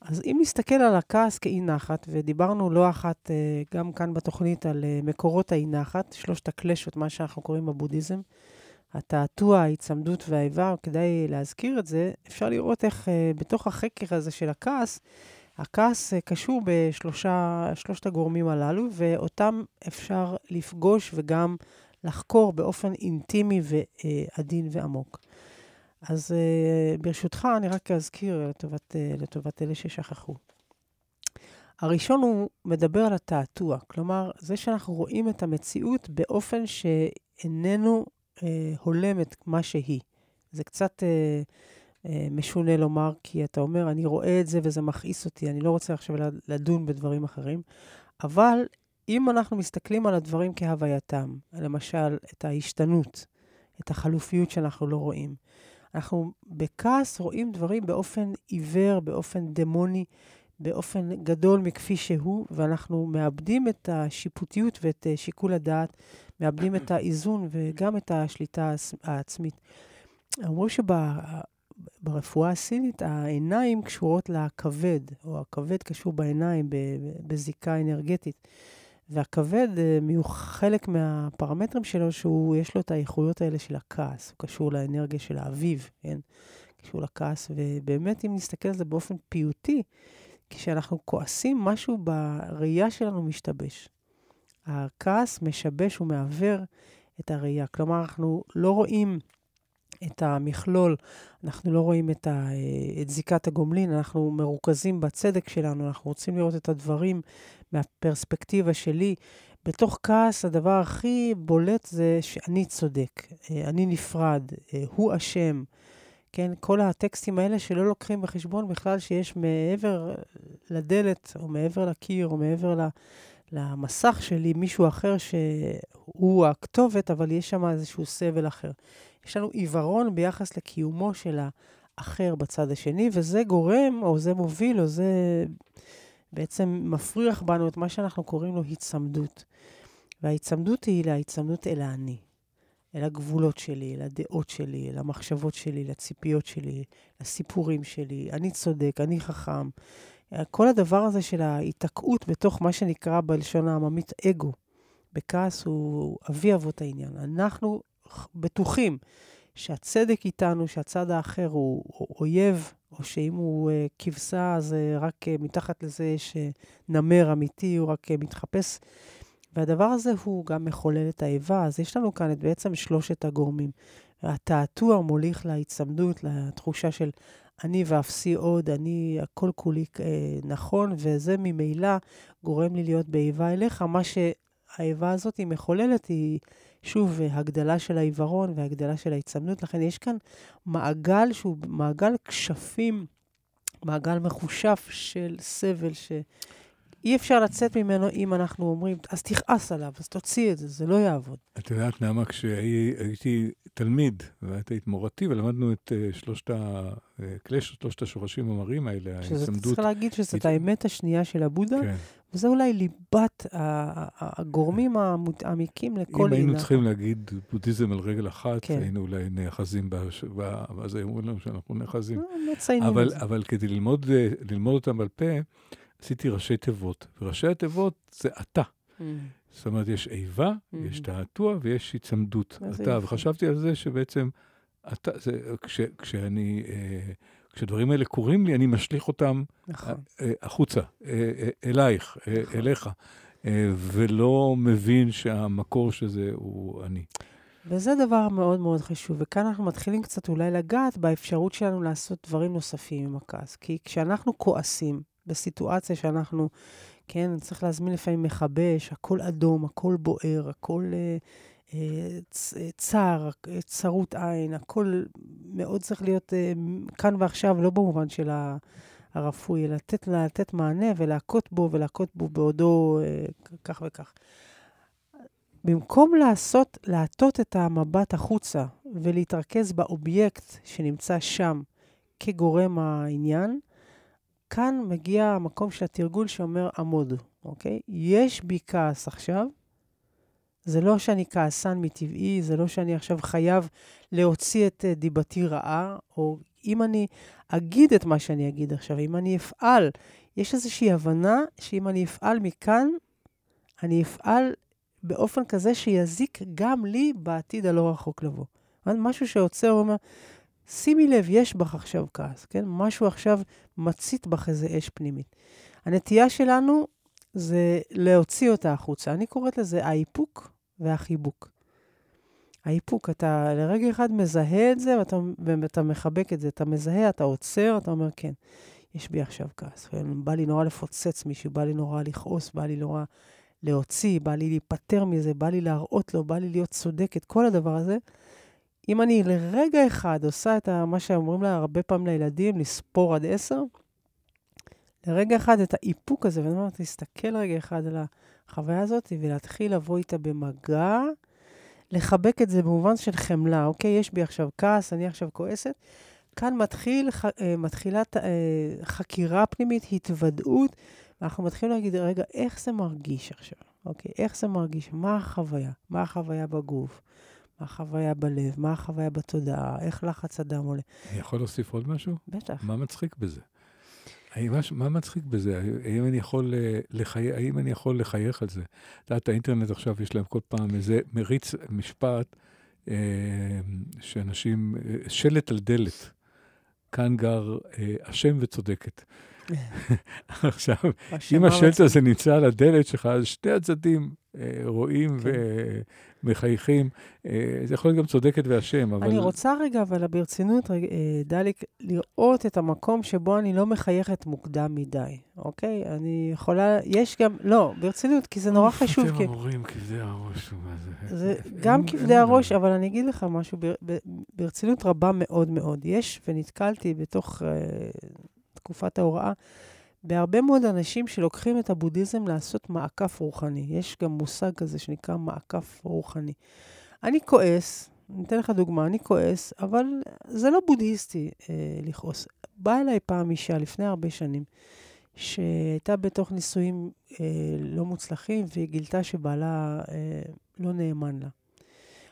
אז אם נסתכל על הכעס כאי נחת, ודיברנו לא אחת, אה, גם כאן בתוכנית, על אה, מקורות האי נחת, שלושת הקלשות, מה שאנחנו קוראים בבודהיזם, התעתוע, ההיצמדות והאיבה, כדאי להזכיר את זה, אפשר לראות איך אה, בתוך החקר הזה של הכעס, הכעס קשור בשלושת הגורמים הללו, ואותם אפשר לפגוש וגם לחקור באופן אינטימי ועדין ועמוק. אז uh, ברשותך, אני רק אזכיר לטובת, uh, לטובת אלה ששכחו. הראשון הוא מדבר על התעתוע, כלומר, זה שאנחנו רואים את המציאות באופן שאיננו uh, הולם את מה שהיא. זה קצת uh, uh, משונה לומר, כי אתה אומר, אני רואה את זה וזה מכעיס אותי, אני לא רוצה עכשיו לדון בדברים אחרים, אבל אם אנחנו מסתכלים על הדברים כהווייתם, למשל, את ההשתנות, את החלופיות שאנחנו לא רואים, אנחנו בכעס רואים דברים באופן עיוור, באופן דמוני, באופן גדול מכפי שהוא, ואנחנו מאבדים את השיפוטיות ואת שיקול הדעת, מאבדים את האיזון וגם את השליטה העצמית. אמרו שברפואה הסינית העיניים קשורות לכבד, או הכבד קשור בעיניים בזיקה אנרגטית. והכבד, חלק מהפרמטרים שלו, שהוא, יש לו את האיכויות האלה של הכעס. הוא קשור לאנרגיה של האביב, כן? קשור לכעס, ובאמת, אם נסתכל על זה באופן פיוטי, כשאנחנו כועסים, משהו בראייה שלנו משתבש. הכעס משבש ומעוור את הראייה. כלומר, אנחנו לא רואים את המכלול, אנחנו לא רואים את, ה, את זיקת הגומלין, אנחנו מרוכזים בצדק שלנו, אנחנו רוצים לראות את הדברים מהפרספקטיבה שלי. בתוך כעס, הדבר הכי בולט זה שאני צודק, אה, אני נפרד, אה, הוא אשם. כן, כל הטקסטים האלה שלא לוקחים בחשבון בכלל שיש מעבר לדלת, או מעבר לקיר, או מעבר למסך שלי, מישהו אחר שהוא הכתובת, אבל יש שם איזשהו סבל אחר. יש לנו עיוורון ביחס לקיומו של האחר בצד השני, וזה גורם, או זה מוביל, או זה בעצם מפריח בנו את מה שאנחנו קוראים לו היצמדות. וההיצמדות היא להיצמדות אל האני, אל הגבולות שלי, אל הדעות שלי, אל המחשבות שלי, לציפיות שלי, לסיפורים שלי. אני צודק, אני חכם. כל הדבר הזה של ההיתקעות בתוך מה שנקרא בלשון העממית אגו, בכעס הוא אבי אבות העניין. אנחנו בטוחים שהצדק איתנו, שהצד האחר הוא אויב, או שאם הוא uh, כבשה, אז uh, רק uh, מתחת לזה יש נמר אמיתי, הוא רק uh, מתחפש. והדבר הזה הוא גם מחולל את האיבה. אז יש לנו כאן את בעצם שלושת הגורמים. התעתוע מוליך להיצמדות, לתחושה של אני ואפסי עוד, אני הכל כולי אה, נכון, וזה ממילא גורם לי להיות באיבה אליך. מה שהאיבה הזאת היא מחוללת היא, שוב, הגדלה של העיוורון והגדלה של ההיצמדות. לכן יש כאן מעגל שהוא מעגל כשפים, מעגל מחושף של סבל, ש... אי אפשר לצאת ממנו אם אנחנו אומרים, אז תכעס עליו, אז תוציא את זה, זה לא יעבוד. את יודעת, נעמה, כשהייתי תלמיד, ואת היית מורתי, ולמדנו את uh, שלושת ה... uh, שלושת השורשים המרים האלה, ההצמדות. צריך להגיד שזאת האמת השנייה של הבודה, כן. וזה אולי ליבת הגורמים המעמיקים לכל אם היינו צריכים להגיד בודהיזם על רגל אחת, כן. היינו אולי נאחזים, ואז היו אומרים לנו שאנחנו נאחזים. אה, מציינים את זה. אבל כדי ללמוד, ללמוד אותם בעל פה, עשיתי ראשי תיבות, וראשי התיבות זה אתה. Mm. זאת אומרת, יש איבה, mm. יש תעתוע ויש היצמדות. אתה, וחשבתי על זה שבעצם, אתה, זה, כש, כשאני, אה, כשדברים האלה קורים לי, אני משליך אותם נכון. אה, החוצה, אה, אה, אלייך, אה, נכון. אליך, אה, ולא מבין שהמקור של זה הוא אני. וזה דבר מאוד מאוד חשוב, וכאן אנחנו מתחילים קצת אולי לגעת באפשרות שלנו לעשות דברים נוספים עם הכעס. כי כשאנחנו כועסים, בסיטואציה שאנחנו, כן, צריך להזמין לפעמים מכבש, הכל אדום, הכל בוער, הכל אה, צר, צרות עין, הכל מאוד צריך להיות אה, כאן ועכשיו, לא במובן של הרפוי, אלא לתת, לתת מענה ולהכות בו ולהכות בו בעודו אה, כך וכך. במקום לעשות, להטות את המבט החוצה ולהתרכז באובייקט שנמצא שם כגורם העניין, כאן מגיע המקום של התרגול שאומר עמוד, אוקיי? יש בי כעס עכשיו, זה לא שאני כעסן מטבעי, זה לא שאני עכשיו חייב להוציא את אה, דיבתי רעה, או אם אני אגיד את מה שאני אגיד עכשיו, אם אני אפעל, יש איזושהי הבנה שאם אני אפעל מכאן, אני אפעל באופן כזה שיזיק גם לי בעתיד הלא רחוק לבוא. משהו שעוצר ואומר, שימי לב, יש בך עכשיו כעס, כן? משהו עכשיו מצית בך איזה אש פנימית. הנטייה שלנו זה להוציא אותה החוצה. אני קוראת לזה האיפוק והחיבוק. האיפוק, אתה לרגע אחד מזהה את זה ואתה, ואתה מחבק את זה. אתה מזהה, אתה עוצר, אתה אומר, כן, יש בי עכשיו כעס. בא לי נורא לפוצץ מישהו, בא לי נורא לכעוס, בא לי נורא להוציא, בא לי להיפטר מזה, בא לי להראות לו, בא לי להיות צודקת, כל הדבר הזה. אם אני לרגע אחד עושה את מה שאומרים לה הרבה פעמים לילדים, לספור עד עשר, לרגע אחד את האיפוק הזה, ואני אומרת, תסתכל רגע אחד על החוויה הזאת ולהתחיל לבוא איתה במגע, לחבק את זה במובן של חמלה, אוקיי? יש בי עכשיו כעס, אני עכשיו כועסת. כאן מתחיל, אה, מתחילה אה, חקירה פנימית, התוודעות, ואנחנו מתחילים להגיד, רגע, איך זה מרגיש עכשיו? אוקיי, איך זה מרגיש? מה החוויה? מה החוויה בגוף? מה החוויה בלב, מה החוויה בתודעה, איך לחץ הדם עולה. אני יכול להוסיף עוד משהו? בטח. מה מצחיק בזה? מה מצחיק בזה? האם אני יכול, אה, לחי... האם אני יכול לחייך על זה? את יודעת, האינטרנט עכשיו יש להם כל פעם איזה מריץ משפט אה, שאנשים, אה, שלט על דלת, כאן גר אה, אשם וצודקת. (laughs) עכשיו, אם השלט הרצון. הזה נמצא על הדלת שלך, אז שתי הצדדים אה, רואים כן. ומחייכים. אה, זה יכול להיות גם צודקת ואשם, אבל... אני רוצה רגע, אבל ברצינות, אה, דליק, לראות את המקום שבו אני לא מחייכת מוקדם מדי, אוקיי? אני יכולה, יש גם, לא, ברצינות, כי זה נורא חשוב. אתם המורים, כבדי הראש, מה זה? גם כבדי הראש. אבל אני אגיד לך משהו, ברצינות רבה מאוד מאוד. יש, ונתקלתי בתוך uh, תקופת ההוראה, בהרבה מאוד אנשים שלוקחים את הבודהיזם לעשות מעקף רוחני. יש גם מושג כזה שנקרא מעקף רוחני. אני כועס, אני אתן לך דוגמה, אני כועס, אבל זה לא בודהיסטי אה, לכעוס. באה אליי פעם אישה לפני הרבה שנים, שהייתה בתוך נישואים אה, לא מוצלחים, והיא גילתה שבעלה אה, לא נאמן לה.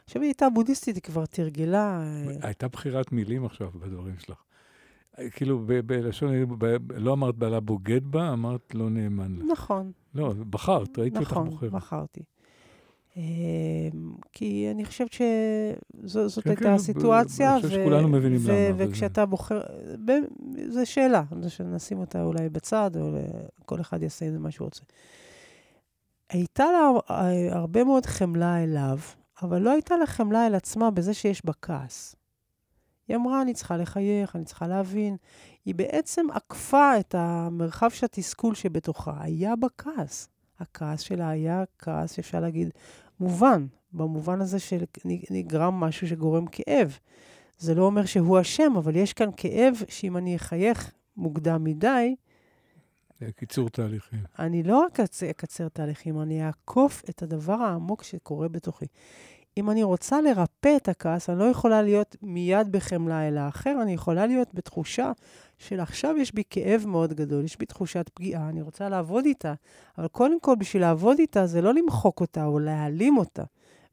עכשיו, היא הייתה בודהיסטית, היא כבר תרגלה... אה, הייתה בחירת מילים עכשיו בדברים שלך. כאילו, בלשון, לא אמרת בעלה בוגד בה, אמרת לא נאמן לה. נכון, לא, בחרת, ראיתי אותך נכון, בוחרת. בחרתי. אה, כי אני חושבת שזאת כן, הייתה כן, הסיטואציה. אני חושב שכולנו מבינים למה, אבל זה- וכשאתה בוחר, ב- זו שאלה, שנשים אותה אולי בצד, או כל אחד יעשה עם זה מה שהוא רוצה. הייתה לה אה, הרבה מאוד חמלה אליו, אבל לא הייתה לה חמלה אל עצמה בזה שיש בה כעס. היא אמרה, אני צריכה לחייך, אני צריכה להבין. היא בעצם עקפה את המרחב של התסכול שבתוכה. היה בה כעס. הכעס שלה היה כעס, שאפשר להגיד, מובן, במובן הזה שנגרם משהו שגורם כאב. זה לא אומר שהוא אשם, אבל יש כאן כאב שאם אני אחייך מוקדם מדי, קיצור תהליכים. אני לא רק אקצר תהליכים, אני אעקוף את הדבר העמוק שקורה בתוכי. אם אני רוצה לרפא את הכעס, אני לא יכולה להיות מיד בחמלה אל האחר, אני יכולה להיות בתחושה של עכשיו יש בי כאב מאוד גדול, יש בי תחושת פגיעה, אני רוצה לעבוד איתה, אבל קודם כל, בשביל לעבוד איתה זה לא למחוק אותה או להעלים אותה,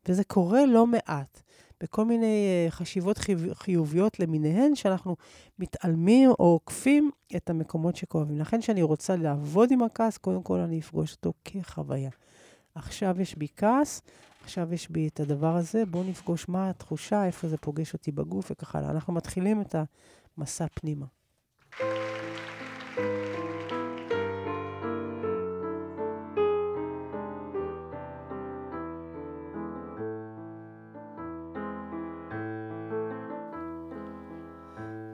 וזה קורה לא מעט. בכל מיני uh, חשיבות חיוב, חיוביות למיניהן, שאנחנו מתעלמים או עוקפים את המקומות שכואבים. לכן, כשאני רוצה לעבוד עם הכעס, קודם כל אני אפגוש אותו כחוויה. עכשיו יש בי כעס, עכשיו יש בי את הדבר הזה, בואו נפגוש מה התחושה, איפה זה פוגש אותי בגוף וכך הלאה. אנחנו מתחילים את המסע פנימה.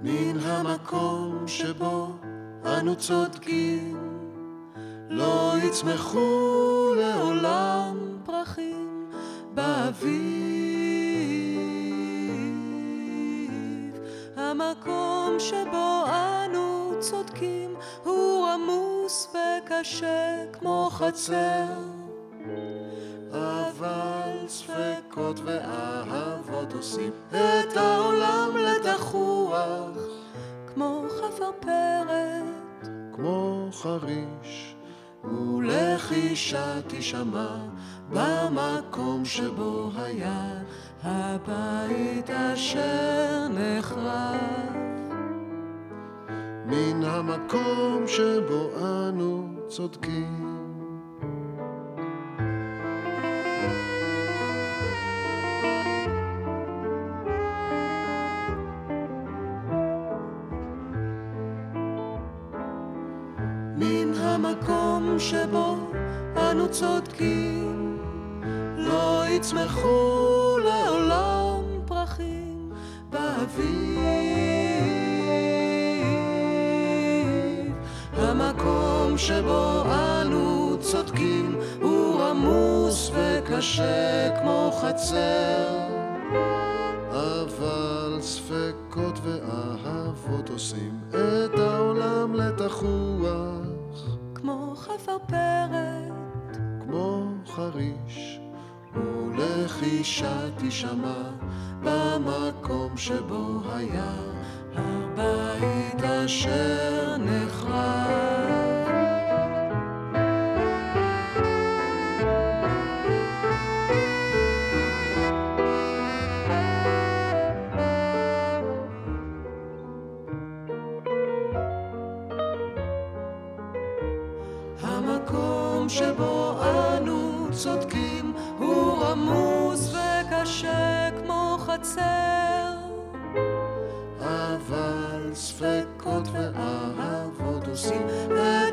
מן המקום שבו אנו צודקים, יצמחו לעולם פרחים באביב. המקום שבו אנו צודקים הוא עמוס וקשה כמו חצר. אבל ספקות ואהבות עושים את העולם לתחוח כמו חפרפרת, כמו חריש ולחישה תשמע במקום שבו היה הבית אשר נחרב. מן המקום שבו אנו צודקים אנו צודקים, לא יצמחו לעולם פרחים באביב. המקום שבו אנו צודקים הוא עמוס וקשה כמו חצר. אבל ספקות ואהבות עושים את העולם לתחוח כמו חפרפרת, כמו חריש ולחישה תשמע במקום שבו היה הבית אשר נחרב שבו עושים.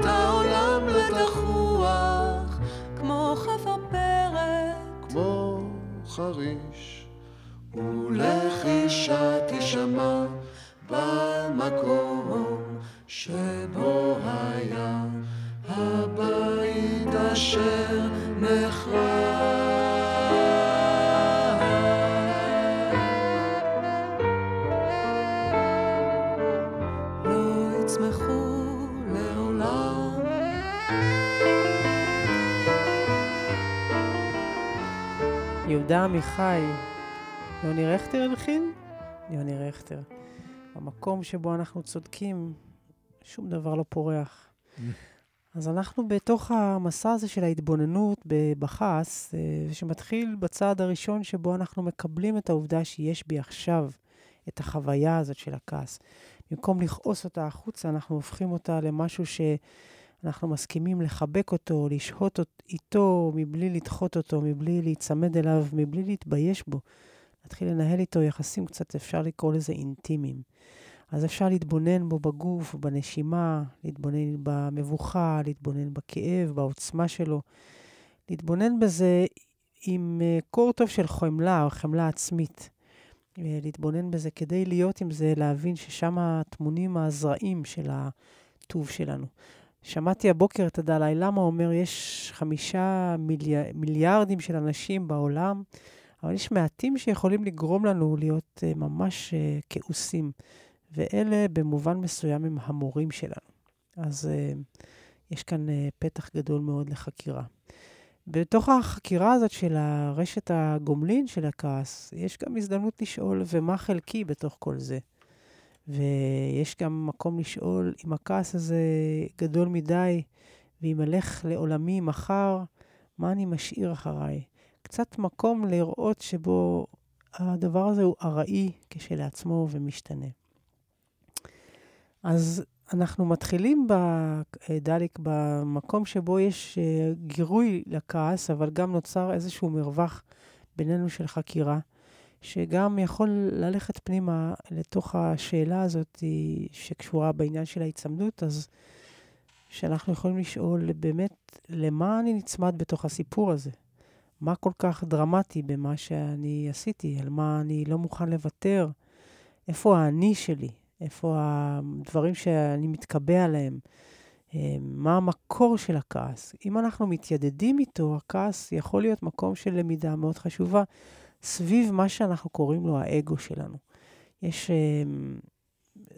את העולם לתחוח, כמו חפר כמו חריש, יהודה עמיחי, יוני רכטר הלחין? יוני רכטר. במקום שבו אנחנו צודקים, שום דבר לא פורח. אז אנחנו בתוך המסע הזה של ההתבוננות בכעס, אה, שמתחיל בצעד הראשון שבו אנחנו מקבלים את העובדה שיש בי עכשיו את החוויה הזאת של הכעס. במקום לכעוס אותה החוצה, אנחנו הופכים אותה למשהו שאנחנו מסכימים לחבק אותו, לשהות איתו, מבלי לדחות אותו, מבלי להיצמד אליו, מבלי להתבייש בו. להתחיל לנהל איתו יחסים קצת, אפשר לקרוא לזה אינטימיים. אז אפשר להתבונן בו בגוף, בנשימה, להתבונן במבוכה, להתבונן בכאב, בעוצמה שלו. להתבונן בזה עם אה, קור טוב של חמלה או חמלה עצמית. אה, להתבונן בזה כדי להיות עם זה, להבין ששם טמונים הזרעים של הטוב שלנו. שמעתי הבוקר את הדלאי למה אומר, יש חמישה מיליאר, מיליארדים של אנשים בעולם, אבל יש מעטים שיכולים לגרום לנו להיות uh, ממש uh, כעוסים, ואלה במובן מסוים הם המורים שלנו. אז uh, יש כאן uh, פתח גדול מאוד לחקירה. בתוך החקירה הזאת של הרשת הגומלין של הכעס, יש גם הזדמנות לשאול, ומה חלקי בתוך כל זה? ויש גם מקום לשאול אם הכעס הזה גדול מדי, ואם אלך לעולמי מחר, מה אני משאיר אחריי? קצת מקום לראות שבו הדבר הזה הוא ארעי כשלעצמו ומשתנה. אז אנחנו מתחילים, דליק, במקום שבו יש אה, גירוי לכעס, אבל גם נוצר איזשהו מרווח בינינו של חקירה, שגם יכול ללכת פנימה לתוך השאלה הזאת שקשורה בעניין של ההיצמדות, אז שאנחנו יכולים לשאול באמת, למה אני נצמד בתוך הסיפור הזה? מה כל כך דרמטי במה שאני עשיתי? על מה אני לא מוכן לוותר? איפה האני שלי? איפה הדברים שאני מתקבע עליהם? מה המקור של הכעס? אם אנחנו מתיידדים איתו, הכעס יכול להיות מקום של למידה מאוד חשובה סביב מה שאנחנו קוראים לו האגו שלנו. יש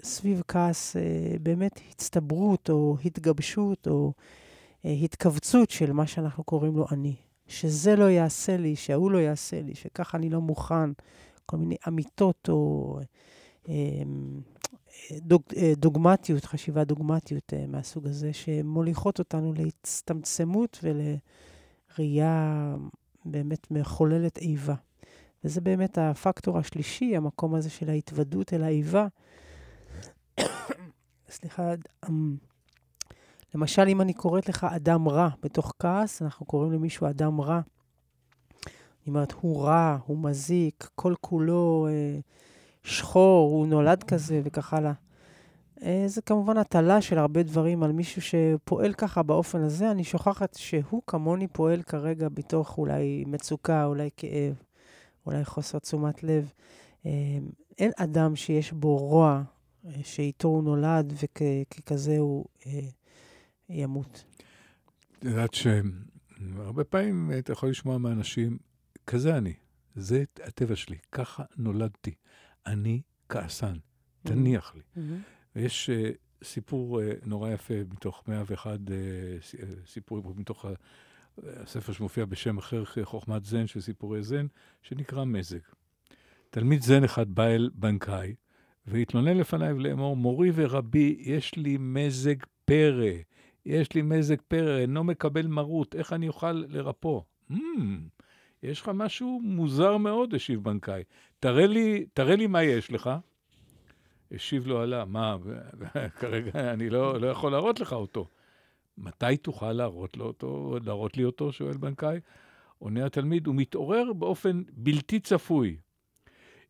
סביב כעס באמת הצטברות או התגבשות או התכווצות של מה שאנחנו קוראים לו אני. שזה לא יעשה לי, שההוא לא יעשה לי, שככה אני לא מוכן, כל מיני אמיתות או דוג, דוגמטיות, חשיבה דוגמטיות מהסוג הזה, שמוליכות אותנו להצטמצמות ולראייה באמת מחוללת איבה. וזה באמת הפקטור השלישי, המקום הזה של ההתוודות אל האיבה. סליחה, למשל, אם אני קוראת לך אדם רע בתוך כעס, אנחנו קוראים למישהו אדם רע. אני אומרת, הוא רע, הוא מזיק, כל כולו אה, שחור, הוא נולד כזה וכך הלאה. אה, זה כמובן הטלה של הרבה דברים על מישהו שפועל ככה באופן הזה. אני שוכחת שהוא כמוני פועל כרגע בתוך אולי מצוקה, אולי כאב, אולי חוסר תשומת לב. אה, אין אדם שיש בו רוע, אה, שאיתו הוא נולד וככזה הוא... אה, ימות. את יודעת שהרבה פעמים אתה יכול לשמוע מאנשים, כזה אני, זה הטבע שלי, ככה נולדתי. אני כעסן, תניח לי. ויש uh, סיפור uh, נורא יפה מתוך 101 uh, סיפורים, מתוך הספר שמופיע בשם אחר, חוכמת זן של סיפורי זן, שנקרא מזג. תלמיד זן אחד בא אל בנקאי, והתלונן לפניי לאמור, מורי ורבי, יש לי מזג פרא. יש לי מזג פרא, אינו מקבל מרות, איך אני אוכל לרפוא? Mm, יש לך משהו מוזר מאוד, השיב בנקאי. תראה לי, תראה לי מה יש לך. השיב לו עלה, מה, (laughs) כרגע אני לא, לא יכול להראות לך אותו. מתי תוכל להראות, לו אותו, להראות לי אותו, שואל בנקאי. עונה התלמיד, הוא מתעורר באופן בלתי צפוי.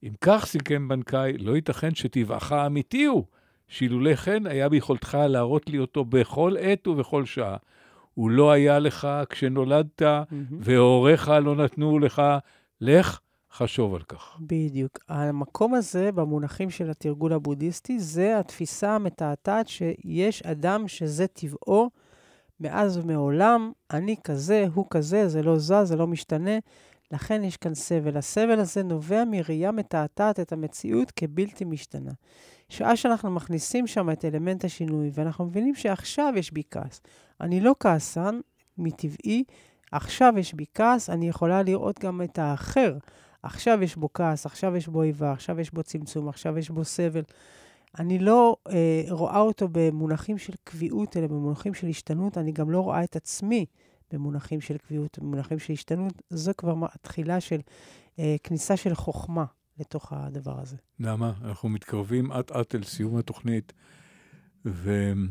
אם כך סיכם בנקאי, לא ייתכן שטבעך האמיתי הוא שאילולא כן היה ביכולתך להראות לי אותו בכל עת ובכל שעה. הוא לא היה לך כשנולדת, והוריך לא נתנו לך, לך חשוב על כך. בדיוק. המקום הזה, במונחים של התרגול הבודהיסטי, זה התפיסה המתעתעת שיש אדם שזה טבעו מאז ומעולם, אני כזה, הוא כזה, זה לא זז, זה לא משתנה. לכן יש כאן סבל. הסבל הזה נובע מראייה מתעתעת את המציאות כבלתי משתנה. שעה שאנחנו מכניסים שם את אלמנט השינוי, ואנחנו מבינים שעכשיו יש בי כעס. אני לא כעסן מטבעי, עכשיו יש בי כעס, אני יכולה לראות גם את האחר. עכשיו יש בו כעס, עכשיו יש בו איבה, עכשיו יש בו צמצום, עכשיו יש בו סבל. אני לא אה, רואה אותו במונחים של קביעות, אלא במונחים של השתנות. אני גם לא רואה את עצמי במונחים של קביעות, במונחים של השתנות. זו כבר התחילה של אה, כניסה של חוכמה לתוך הדבר הזה. נעמה, אנחנו מתקרבים אט-אט אל סיום התוכנית, ואני,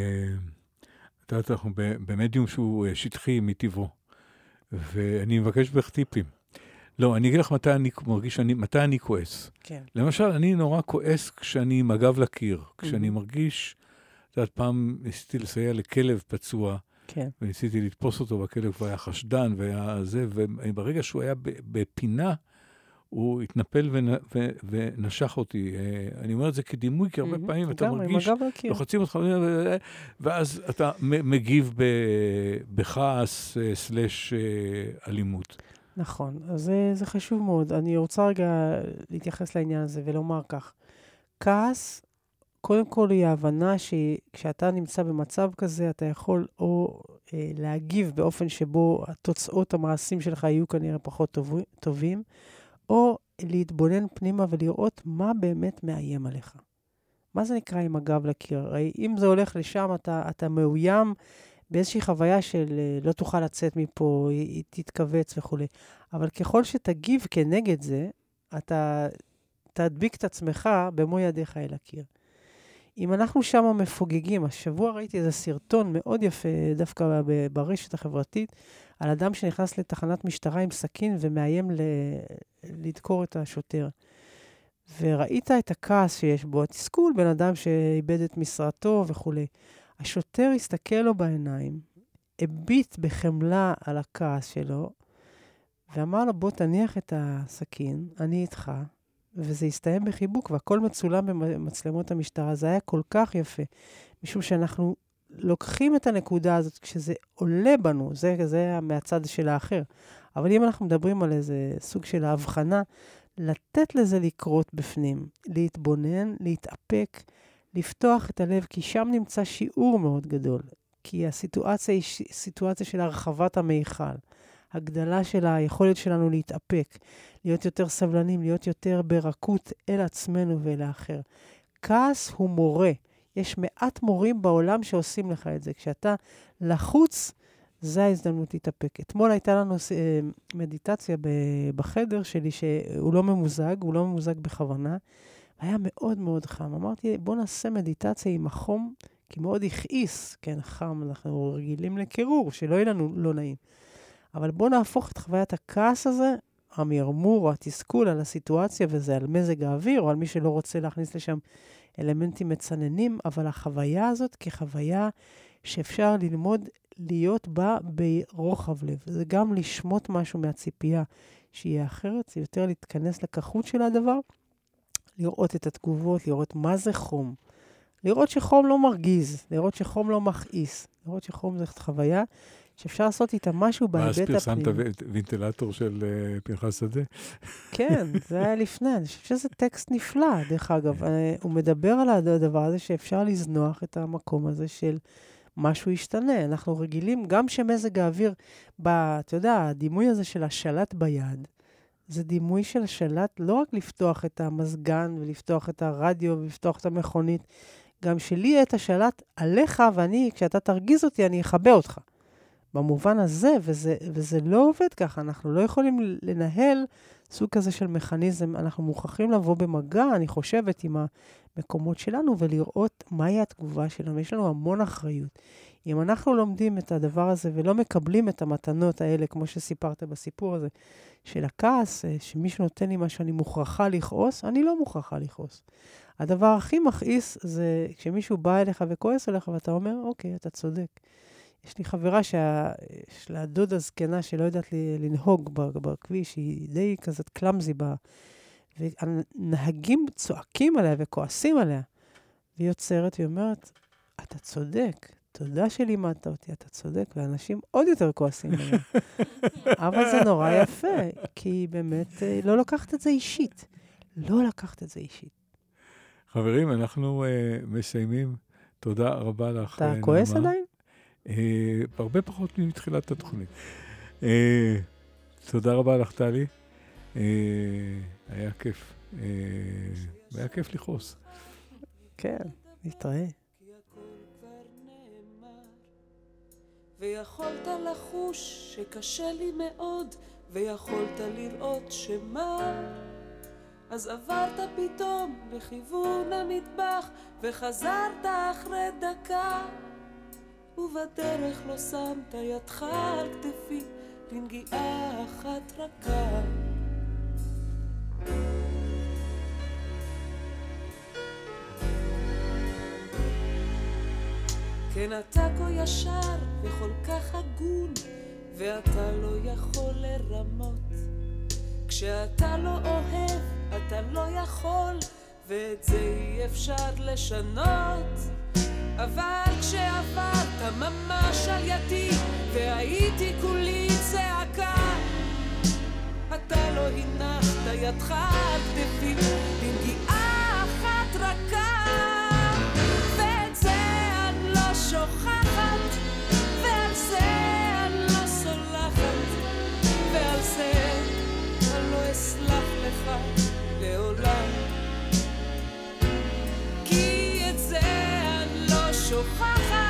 אה, את יודעת, אנחנו במדיום שהוא אה, שטחי מטבעו, ואני מבקש ממך טיפים. לא, אני אגיד לך מתי אני מרגיש, אני, מתי אני כועס. כן. למשל, אני נורא כועס כשאני עם הגב לקיר, כשאני Mhm. מרגיש, את יודעת, פעם ניסיתי לסייע לכלב פצוע, כן. וניסיתי לתפוס אותו, והכלב כבר היה חשדן, והיה זה, וברגע שהוא היה בפינה, הוא התנפל ונ, ו, ונשך אותי. אה, אני אומר את זה כדימוי, כי הרבה מהמם, פעמים אתה מרגיש. לוחצים אותך, ו- ואז אתה מגיב ב, בכעס אה, סלש אה, אלימות. נכון, אז זה, זה חשוב מאוד. אני רוצה רגע להתייחס לעניין הזה ולומר כך. כעס, קודם כל היא ההבנה שכשאתה נמצא במצב כזה, אתה יכול או אה, להגיב באופן שבו התוצאות המעשים שלך יהיו כנראה פחות טוב, טובים, או להתבונן פנימה ולראות מה באמת מאיים עליך. מה זה נקרא עם הגב לקיר? הרי אם זה הולך לשם, אתה, אתה מאוים באיזושהי חוויה של אה, לא תוכל לצאת מפה, היא, תתכווץ וכולי. אבל ככל שתגיב כנגד זה, אתה תדביק את עצמך במו ידיך אל הקיר. אם אנחנו שם מפוגגים, השבוע ראיתי איזה סרטון מאוד יפה, דווקא ברשת החברתית, על אדם שנכנס לתחנת משטרה עם סכין ומאיים ל- לדקור את השוטר. וראית את הכעס שיש בו, התסכול, בן אדם שאיבד את משרתו וכולי. השוטר הסתכל לו בעיניים, הביט בחמלה על הכעס שלו, ואמר לו, בוא תניח את הסכין, אני איתך, וזה הסתיים בחיבוק, והכל מצולם במצלמות המשטרה. זה היה כל כך יפה, משום שאנחנו לוקחים את הנקודה הזאת כשזה עולה בנו, זה, זה מהצד של האחר. אבל אם אנחנו מדברים על איזה סוג של הבחנה, לתת לזה לקרות בפנים, להתבונן, להתאפק, לפתוח את הלב, כי שם נמצא שיעור מאוד גדול. כי הסיטואציה היא סיטואציה של הרחבת המיכל, הגדלה של היכולת שלנו להתאפק, להיות יותר סבלנים, להיות יותר ברכות אל עצמנו ואל האחר. כעס הוא מורה. יש מעט מורים בעולם שעושים לך את זה. כשאתה לחוץ, זו ההזדמנות להתאפק. אתמול הייתה לנו אה, מדיטציה בחדר שלי, שהוא לא ממוזג, הוא לא ממוזג בכוונה. היה מאוד מאוד חם. אמרתי, בוא נעשה מדיטציה עם החום, כי מאוד הכעיס, כן, חם, אנחנו רגילים לקירור, שלא יהיה לנו לא נעים. אבל בוא נהפוך את חוויית הכעס הזה, המרמור או התסכול על הסיטואציה, וזה על מזג האוויר, או על מי שלא רוצה להכניס לשם אלמנטים מצננים, אבל החוויה הזאת כחוויה שאפשר ללמוד להיות בה ברוחב לב. זה גם לשמוט משהו מהציפייה שיהיה אחרת, זה יותר להתכנס לכחות של הדבר, לראות את התגובות, לראות מה זה חום. לראות שחום לא מרגיז, לראות שחום לא מכעיס, לראות שחום זאת חוויה שאפשר לעשות איתה משהו ואז בהיבט פרסמת הפנימי. ו- וינטילטור של אה, פנחס שדה. כן, זה היה (laughs) לפני. אני חושבת שזה טקסט נפלא, דרך אגב. אה, הוא מדבר על הדבר הזה שאפשר לזנוח את המקום הזה של משהו ישתנה. אנחנו רגילים, גם שמזג האוויר, ב, אתה יודע, הדימוי הזה של השלט ביד, זה דימוי של השלט לא רק לפתוח את המזגן ולפתוח את הרדיו ולפתוח את המכונית, גם שלי את השלט עליך, ואני, כשאתה תרגיז אותי, אני אכבה אותך. במובן הזה, וזה, וזה לא עובד ככה, אנחנו לא יכולים לנהל סוג כזה של מכניזם, אנחנו מוכרחים לבוא במגע, אני חושבת, עם המקומות שלנו ולראות מהי התגובה שלנו. יש לנו המון אחריות. אם אנחנו לומדים את הדבר הזה ולא מקבלים את המתנות האלה, כמו שסיפרת בסיפור הזה, של הכעס, אה, שמישהו נותן לי מה שאני מוכרחה לכעוס, אני לא מוכרחה לכעוס. הדבר הכי מכעיס זה כשמישהו בא אליך וכועס עליך ואתה אומר, אוקיי, אתה צודק. יש לי חברה שיש לה דודה זקנה שלא יודעת לנהוג בכביש, היא די כזאת קלאמזי בה, והנהגים צועקים עליה וכועסים עליה. והיא עוצרת והיא אומרת, אתה צודק, תודה שלימדת אותי, אתה צודק, ואנשים עוד יותר כועסים עליה. (laughs) אבל זה נורא יפה, כי היא באמת אה, לא לקחת את זה אישית. לא לקחת את זה אישית. חברים, אנחנו uh, מסיימים. תודה רבה לך, אתה כועס עדיין? אה, הרבה פחות מתחילת התוכנית. תודה רבה לך, טלי. היה כיף. היה כיף לכעוס. כן, נתראה. ויכולת לחוש שקשה לי מאוד, ויכולת לראות שמה. אז עברת פתאום לכיוון המטבח, וחזרת אחרי דקה. ובדרך לא שמת ידך על כתפי לנגיעה אחת רכה. כן אתה כה ישר וכל כך הגון, ואתה לא יכול לרמות. כשאתה לא אוהב, אתה לא יכול, ואת זה אי אפשר לשנות. אבל כשעברת ממש על ידי, והייתי כולי צעקה, אתה לא הנחת ידך על כתפי, בנגיעה שוכחת, ועל זה אני לא סולחת, ועל זה אני לא אסלח לך לעולם. כי את זה אני לא שוכחת,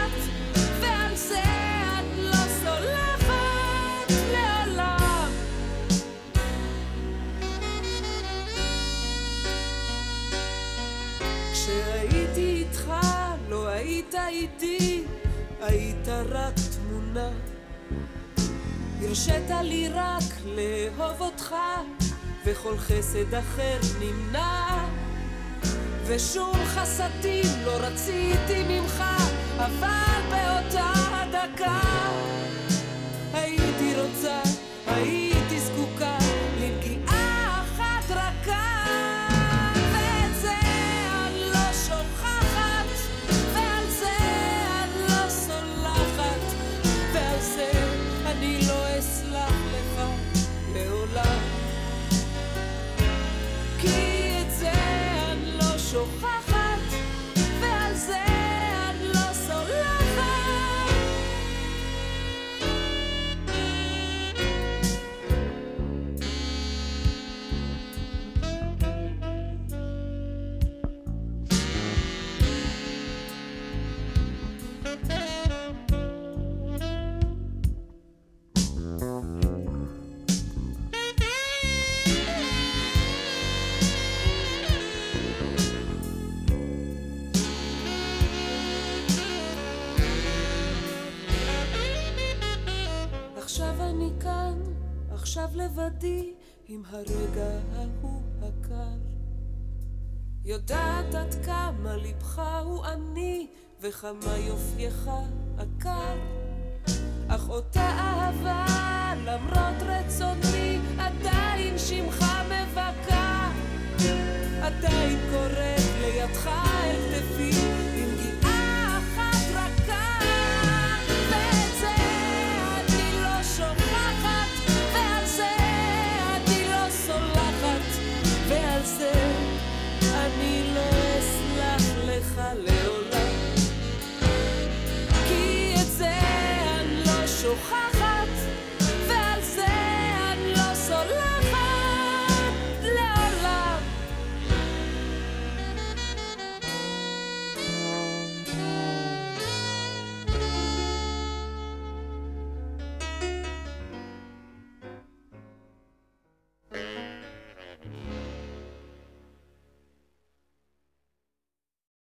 איתי, היית רק תמונה. הרשית לי רק לאהוב אותך, וכל חסד אחר נמנע. ושום חסדים לא רציתי ממך, אבל באותה דקה הייתי רוצה, הייתי עם הרגע ההוא הקר. יודעת עד כמה לבך הוא עני, וכמה יופייך עקר. אך אותה אהבה, למרות רצוני, עדיין שמך מבכה. עדיין קוראת לידך אל כתפי,